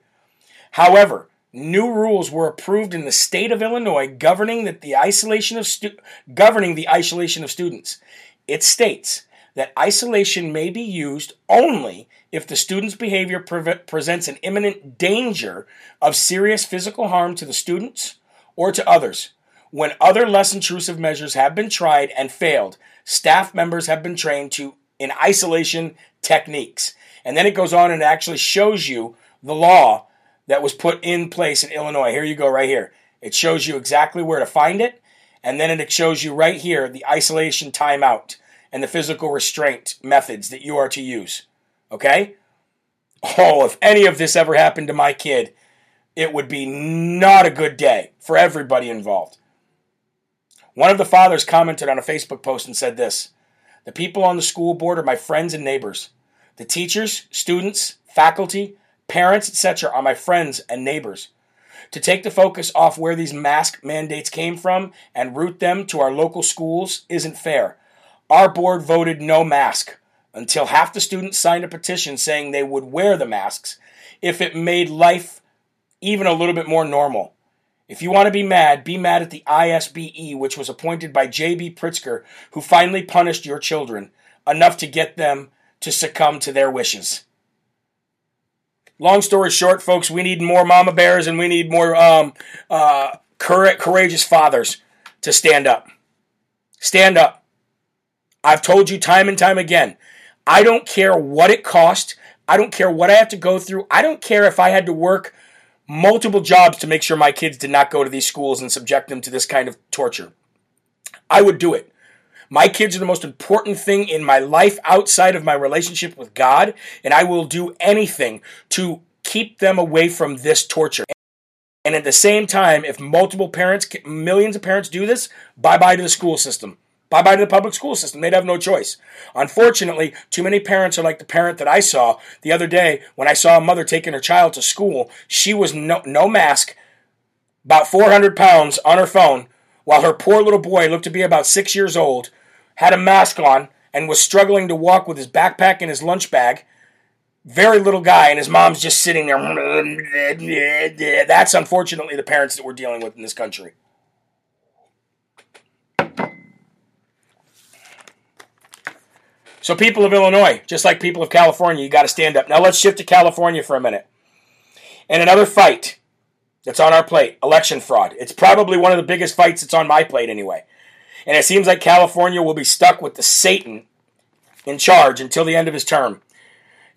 [SPEAKER 2] However, new rules were approved in the state of Illinois governing that the isolation of stu- governing the isolation of students. It states that isolation may be used only if the student's behavior pre- presents an imminent danger of serious physical harm to the students or to others. When other less intrusive measures have been tried and failed, staff members have been trained to in isolation techniques. And then it goes on and actually shows you the law that was put in place in Illinois. Here you go, right here. It shows you exactly where to find it. And then it shows you right here the isolation timeout and the physical restraint methods that you are to use. Okay? Oh, if any of this ever happened to my kid, it would be not a good day for everybody involved. One of the fathers commented on a Facebook post and said this The people on the school board are my friends and neighbors. The teachers, students, faculty, parents, etc., are my friends and neighbors. To take the focus off where these mask mandates came from and route them to our local schools isn't fair. Our board voted no mask until half the students signed a petition saying they would wear the masks if it made life even a little bit more normal. If you want to be mad, be mad at the ISBE, which was appointed by J.B. Pritzker, who finally punished your children enough to get them to succumb to their wishes. Long story short, folks, we need more mama bears and we need more um, uh, courageous fathers to stand up. Stand up. I've told you time and time again. I don't care what it cost. I don't care what I have to go through. I don't care if I had to work multiple jobs to make sure my kids did not go to these schools and subject them to this kind of torture. I would do it. My kids are the most important thing in my life outside of my relationship with God, and I will do anything to keep them away from this torture. And at the same time, if multiple parents, millions of parents do this, bye bye to the school system. Bye bye to the public school system. They'd have no choice. Unfortunately, too many parents are like the parent that I saw the other day when I saw a mother taking her child to school. She was no, no mask, about 400 pounds on her phone, while her poor little boy looked to be about six years old, had a mask on, and was struggling to walk with his backpack and his lunch bag. Very little guy, and his mom's just sitting there. That's unfortunately the parents that we're dealing with in this country. So, people of Illinois, just like people of California, you got to stand up. Now, let's shift to California for a minute. And another fight that's on our plate election fraud. It's probably one of the biggest fights that's on my plate, anyway. And it seems like California will be stuck with the Satan in charge until the end of his term.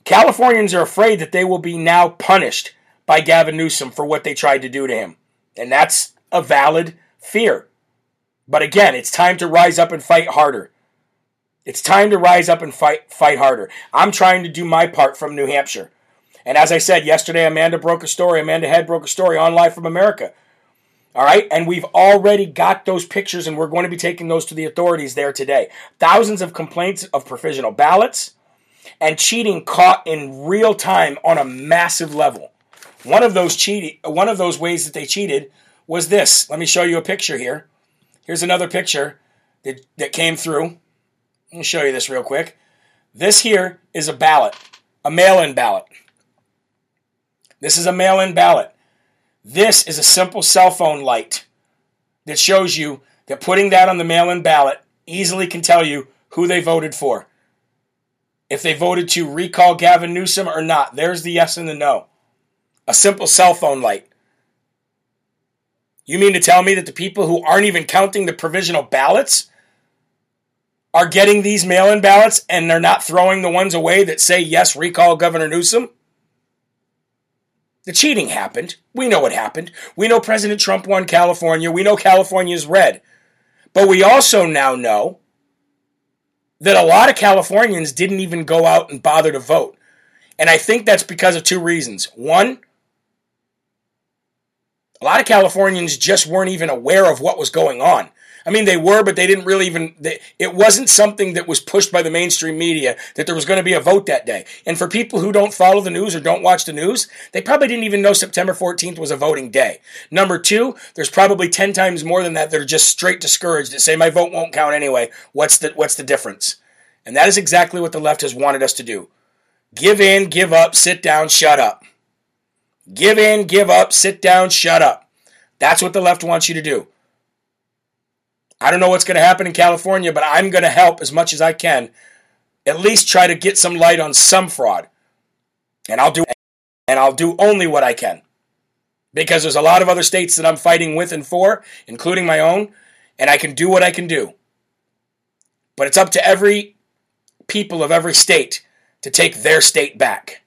[SPEAKER 2] Californians are afraid that they will be now punished by Gavin Newsom for what they tried to do to him. And that's a valid fear. But again, it's time to rise up and fight harder. It's time to rise up and fight fight harder. I'm trying to do my part from New Hampshire. And as I said yesterday, Amanda broke a story. Amanda Head broke a story on Live from America. All right, and we've already got those pictures, and we're going to be taking those to the authorities there today. Thousands of complaints of provisional ballots and cheating caught in real time on a massive level. One of those cheating, one of those ways that they cheated was this. Let me show you a picture here. Here's another picture that, that came through. Let me show you this real quick. This here is a ballot, a mail in ballot. This is a mail in ballot. This is a simple cell phone light that shows you that putting that on the mail in ballot easily can tell you who they voted for. If they voted to recall Gavin Newsom or not, there's the yes and the no. A simple cell phone light. You mean to tell me that the people who aren't even counting the provisional ballots are getting these mail in ballots and they're not throwing the ones away that say, yes, recall Governor Newsom? The cheating happened. We know what happened. We know President Trump won California. We know California is red. But we also now know that a lot of Californians didn't even go out and bother to vote. And I think that's because of two reasons. One, a lot of Californians just weren't even aware of what was going on. I mean, they were, but they didn't really even, they, it wasn't something that was pushed by the mainstream media that there was going to be a vote that day. And for people who don't follow the news or don't watch the news, they probably didn't even know September 14th was a voting day. Number two, there's probably 10 times more than that that are just straight discouraged that say my vote won't count anyway. What's the, what's the difference? And that is exactly what the left has wanted us to do. Give in, give up, sit down, shut up. Give in, give up, sit down, shut up. That's what the left wants you to do. I don't know what's going to happen in California, but I'm going to help as much as I can. At least try to get some light on some fraud. And I'll do and I'll do only what I can. Because there's a lot of other states that I'm fighting with and for, including my own, and I can do what I can do. But it's up to every people of every state to take their state back.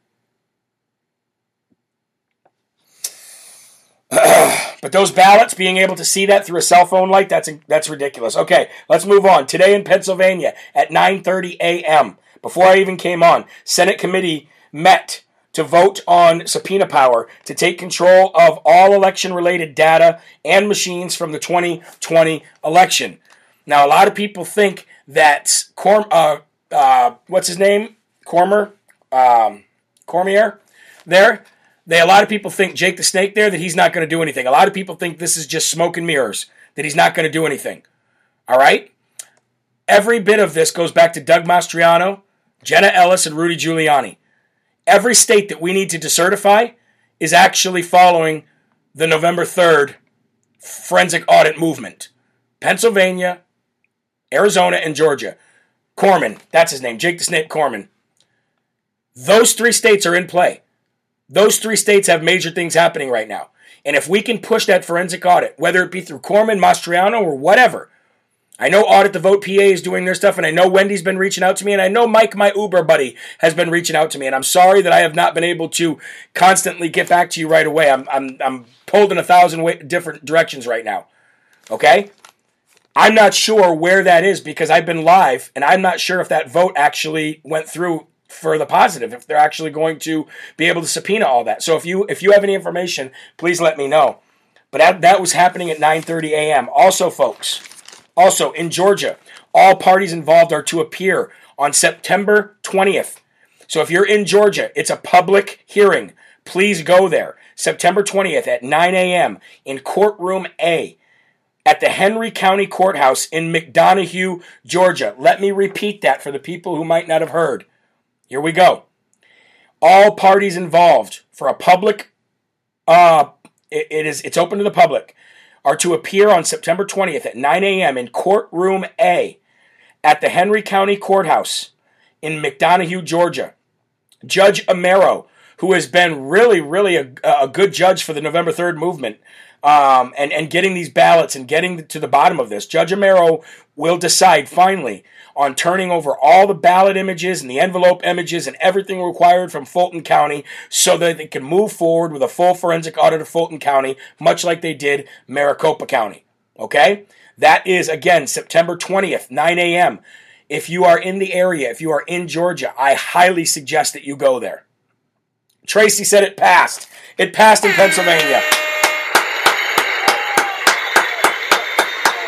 [SPEAKER 2] but those ballots, being able to see that through a cell phone light, that's that's ridiculous. Okay, let's move on. Today in Pennsylvania at 9:30 a.m. Before I even came on, Senate committee met to vote on subpoena power to take control of all election-related data and machines from the 2020 election. Now, a lot of people think that Corm, uh, uh, what's his name, Cormer, um, Cormier, there they a lot of people think Jake the Snake there that he's not going to do anything. A lot of people think this is just smoke and mirrors that he's not going to do anything. All right? Every bit of this goes back to Doug Mastriano, Jenna Ellis, and Rudy Giuliani. Every state that we need to decertify is actually following the November 3rd forensic audit movement. Pennsylvania, Arizona, and Georgia. Corman, that's his name, Jake the Snake Corman. Those three states are in play. Those three states have major things happening right now. And if we can push that forensic audit, whether it be through Corman, Mastriano, or whatever, I know Audit the Vote PA is doing their stuff, and I know Wendy's been reaching out to me, and I know Mike, my Uber buddy, has been reaching out to me. And I'm sorry that I have not been able to constantly get back to you right away. I'm, I'm, I'm pulled in a thousand way, different directions right now. Okay? I'm not sure where that is because I've been live, and I'm not sure if that vote actually went through for the positive if they're actually going to be able to subpoena all that. So if you if you have any information, please let me know. But that, that was happening at 9:30 a.m. Also, folks, also in Georgia, all parties involved are to appear on September 20th. So if you're in Georgia, it's a public hearing. Please go there. September 20th at 9 a.m. in courtroom A at the Henry County Courthouse in McDonough, Georgia. Let me repeat that for the people who might not have heard. Here we go. All parties involved for a public, uh, it, it is it's open to the public, are to appear on September 20th at 9 a.m. in courtroom A at the Henry County Courthouse in McDonough, Georgia. Judge Amero, who has been really, really a, a good judge for the November 3rd movement, um, and, and getting these ballots and getting to the bottom of this, Judge Amero will decide finally on turning over all the ballot images and the envelope images and everything required from Fulton County so that they can move forward with a full forensic audit of Fulton County, much like they did Maricopa County. Okay? That is, again, September 20th, 9 a.m. If you are in the area, if you are in Georgia, I highly suggest that you go there. Tracy said it passed. It passed in Pennsylvania.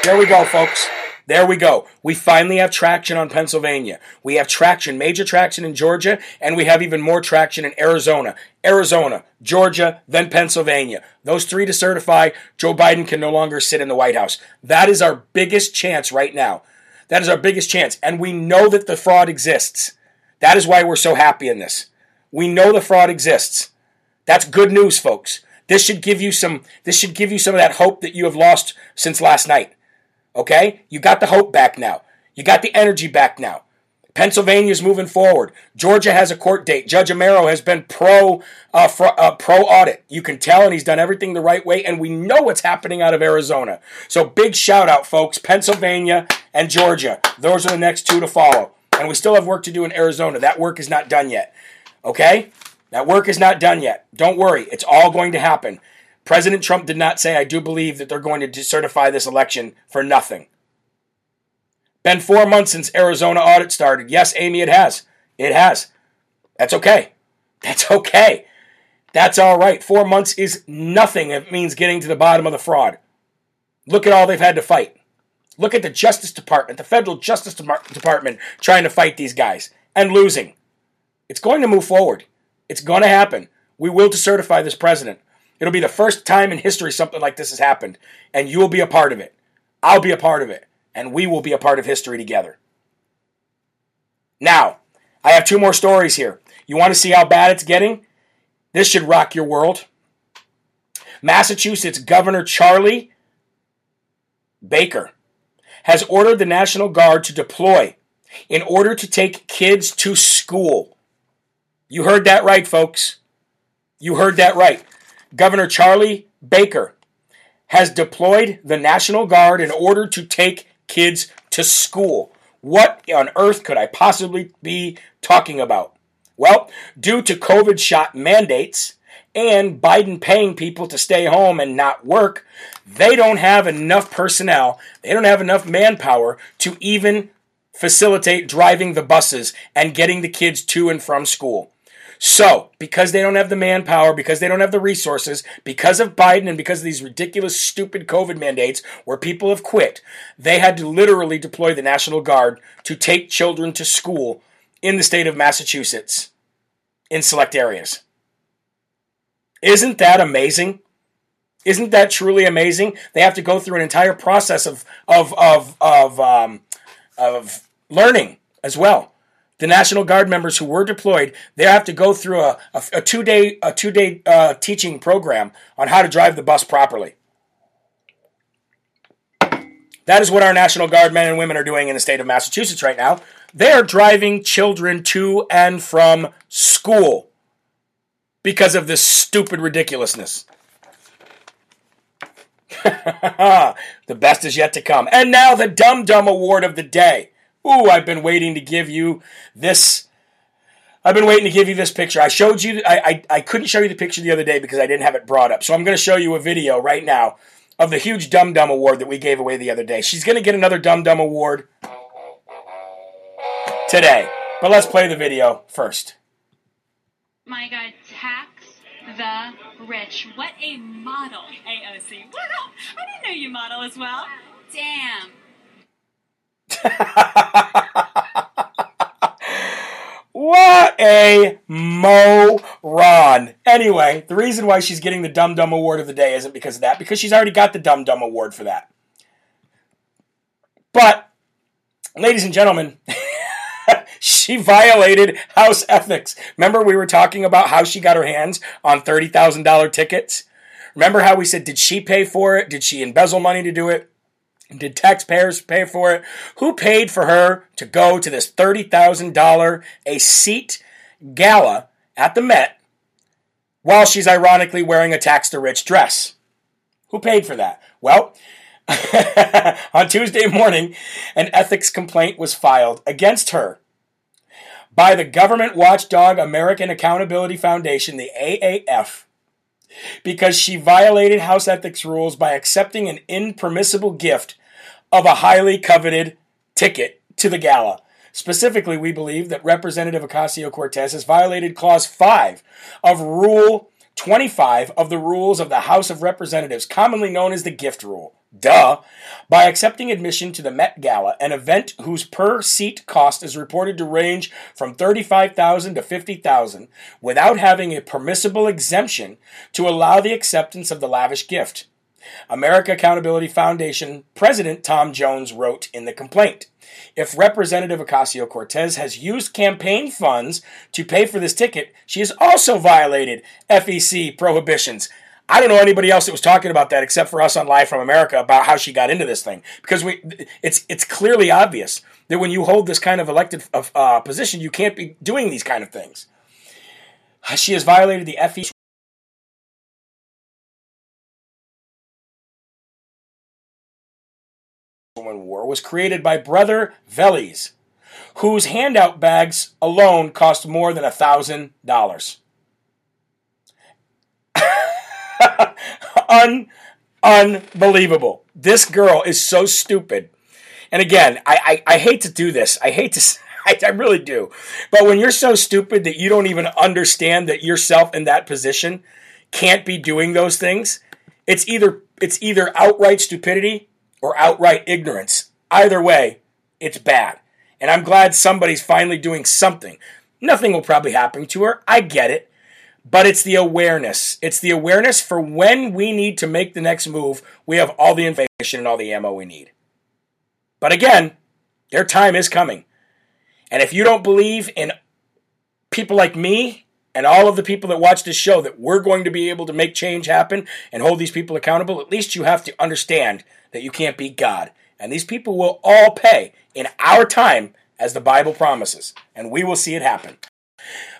[SPEAKER 2] There we go, folks. There we go. We finally have traction on Pennsylvania. We have traction, major traction in Georgia, and we have even more traction in Arizona. Arizona, Georgia, then Pennsylvania. Those three to certify, Joe Biden can no longer sit in the White House. That is our biggest chance right now. That is our biggest chance. And we know that the fraud exists. That is why we're so happy in this. We know the fraud exists. That's good news, folks. This should give you some this should give you some of that hope that you have lost since last night. Okay? You got the hope back now. You got the energy back now. Pennsylvania's moving forward. Georgia has a court date. Judge Amero has been pro uh, fr- uh, pro audit. You can tell, and he's done everything the right way. And we know what's happening out of Arizona. So big shout out, folks. Pennsylvania and Georgia. Those are the next two to follow. And we still have work to do in Arizona. That work is not done yet. Okay, that work is not done yet. Don't worry. It's all going to happen. President Trump did not say, I do believe that they're going to decertify this election for nothing. Been four months since Arizona audit started. Yes, Amy, it has. It has. That's okay. That's okay. That's all right. Four months is nothing. It means getting to the bottom of the fraud. Look at all they've had to fight. Look at the Justice Department, the federal Justice Department trying to fight these guys and losing. It's going to move forward. It's going to happen. We will to certify this president. It'll be the first time in history something like this has happened, and you will be a part of it. I'll be a part of it, and we will be a part of history together. Now, I have two more stories here. You want to see how bad it's getting? This should rock your world. Massachusetts Governor Charlie Baker has ordered the National Guard to deploy in order to take kids to school. You heard that right, folks. You heard that right. Governor Charlie Baker has deployed the National Guard in order to take kids to school. What on earth could I possibly be talking about? Well, due to COVID shot mandates and Biden paying people to stay home and not work, they don't have enough personnel, they don't have enough manpower to even facilitate driving the buses and getting the kids to and from school. So, because they don't have the manpower, because they don't have the resources, because of Biden and because of these ridiculous, stupid COVID mandates where people have quit, they had to literally deploy the National Guard to take children to school in the state of Massachusetts in select areas. Isn't that amazing? Isn't that truly amazing? They have to go through an entire process of of of of um, of learning as well. The National Guard members who were deployed, they have to go through a, a, a two day a two day uh, teaching program on how to drive the bus properly. That is what our National Guard men and women are doing in the state of Massachusetts right now. They are driving children to and from school because of this stupid ridiculousness. the best is yet to come. And now the Dum Dum Award of the day. Ooh, I've been waiting to give you this. I've been waiting to give you this picture. I showed you, I, I, I couldn't show you the picture the other day because I didn't have it brought up. So I'm going to show you a video right now of the huge Dum Dum Award that we gave away the other day. She's going to get another Dum Dum Award today. But let's play the video first.
[SPEAKER 11] My God, tax the rich. What a model, AOC. Wow, I didn't know you model as well. Damn.
[SPEAKER 2] a moron. Anyway, the reason why she's getting the Dum Dum Award of the day isn't because of that, because she's already got the Dum Dum Award for that. But, ladies and gentlemen, she violated house ethics. Remember, we were talking about how she got her hands on $30,000 tickets? Remember how we said, did she pay for it? Did she embezzle money to do it? Did taxpayers pay for it? Who paid for her to go to this $30,000 a seat gala at the Met while she's ironically wearing a tax the rich dress? Who paid for that? Well, on Tuesday morning, an ethics complaint was filed against her by the government watchdog American Accountability Foundation, the AAF, because she violated house ethics rules by accepting an impermissible gift of a highly coveted ticket to the gala. Specifically, we believe that Representative Ocasio Cortez has violated Clause 5 of Rule 25 of the Rules of the House of Representatives, commonly known as the gift rule. Duh. By accepting admission to the Met Gala, an event whose per seat cost is reported to range from 35,000 to 50,000, without having a permissible exemption to allow the acceptance of the lavish gift. America Accountability Foundation President Tom Jones wrote in the complaint. If Representative Ocasio Cortez has used campaign funds to pay for this ticket, she has also violated FEC prohibitions. I don't know anybody else that was talking about that except for us on Live from America about how she got into this thing because we it's it's clearly obvious that when you hold this kind of elected uh, position, you can't be doing these kind of things. She has violated the FEC was created by Brother Vellies, whose handout bags alone cost more than a thousand dollars. Un unbelievable. This girl is so stupid And again, I, I, I hate to do this. I hate to. I, I really do. But when you're so stupid that you don't even understand that yourself in that position can't be doing those things, it's either it's either outright stupidity or outright ignorance. Either way, it's bad. And I'm glad somebody's finally doing something. Nothing will probably happen to her. I get it. But it's the awareness. It's the awareness for when we need to make the next move, we have all the information and all the ammo we need. But again, their time is coming. And if you don't believe in people like me and all of the people that watch this show that we're going to be able to make change happen and hold these people accountable, at least you have to understand that you can't be God. And these people will all pay in our time as the Bible promises. And we will see it happen.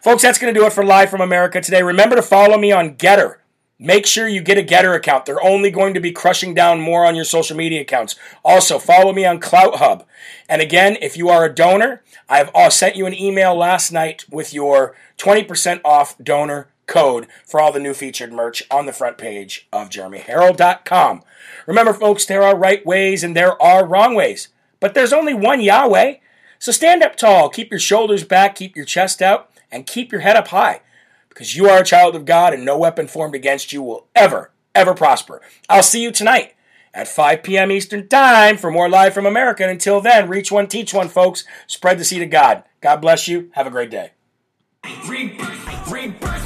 [SPEAKER 2] Folks, that's going to do it for Live from America today. Remember to follow me on GETTR. Make sure you get a GETTR account. They're only going to be crushing down more on your social media accounts. Also, follow me on CloutHub. And again, if you are a donor, I've uh, sent you an email last night with your 20% off donor code for all the new featured merch on the front page of jeremyherrell.com. Remember, folks, there are right ways and there are wrong ways, but there's only one Yahweh. So stand up tall, keep your shoulders back, keep your chest out, and keep your head up high because you are a child of God and no weapon formed against you will ever, ever prosper. I'll see you tonight at 5 p.m. Eastern Time for more Live from America. And until then, reach one, teach one, folks. Spread the seed of God. God bless you. Have a great day.
[SPEAKER 12] Rebirth, rebirth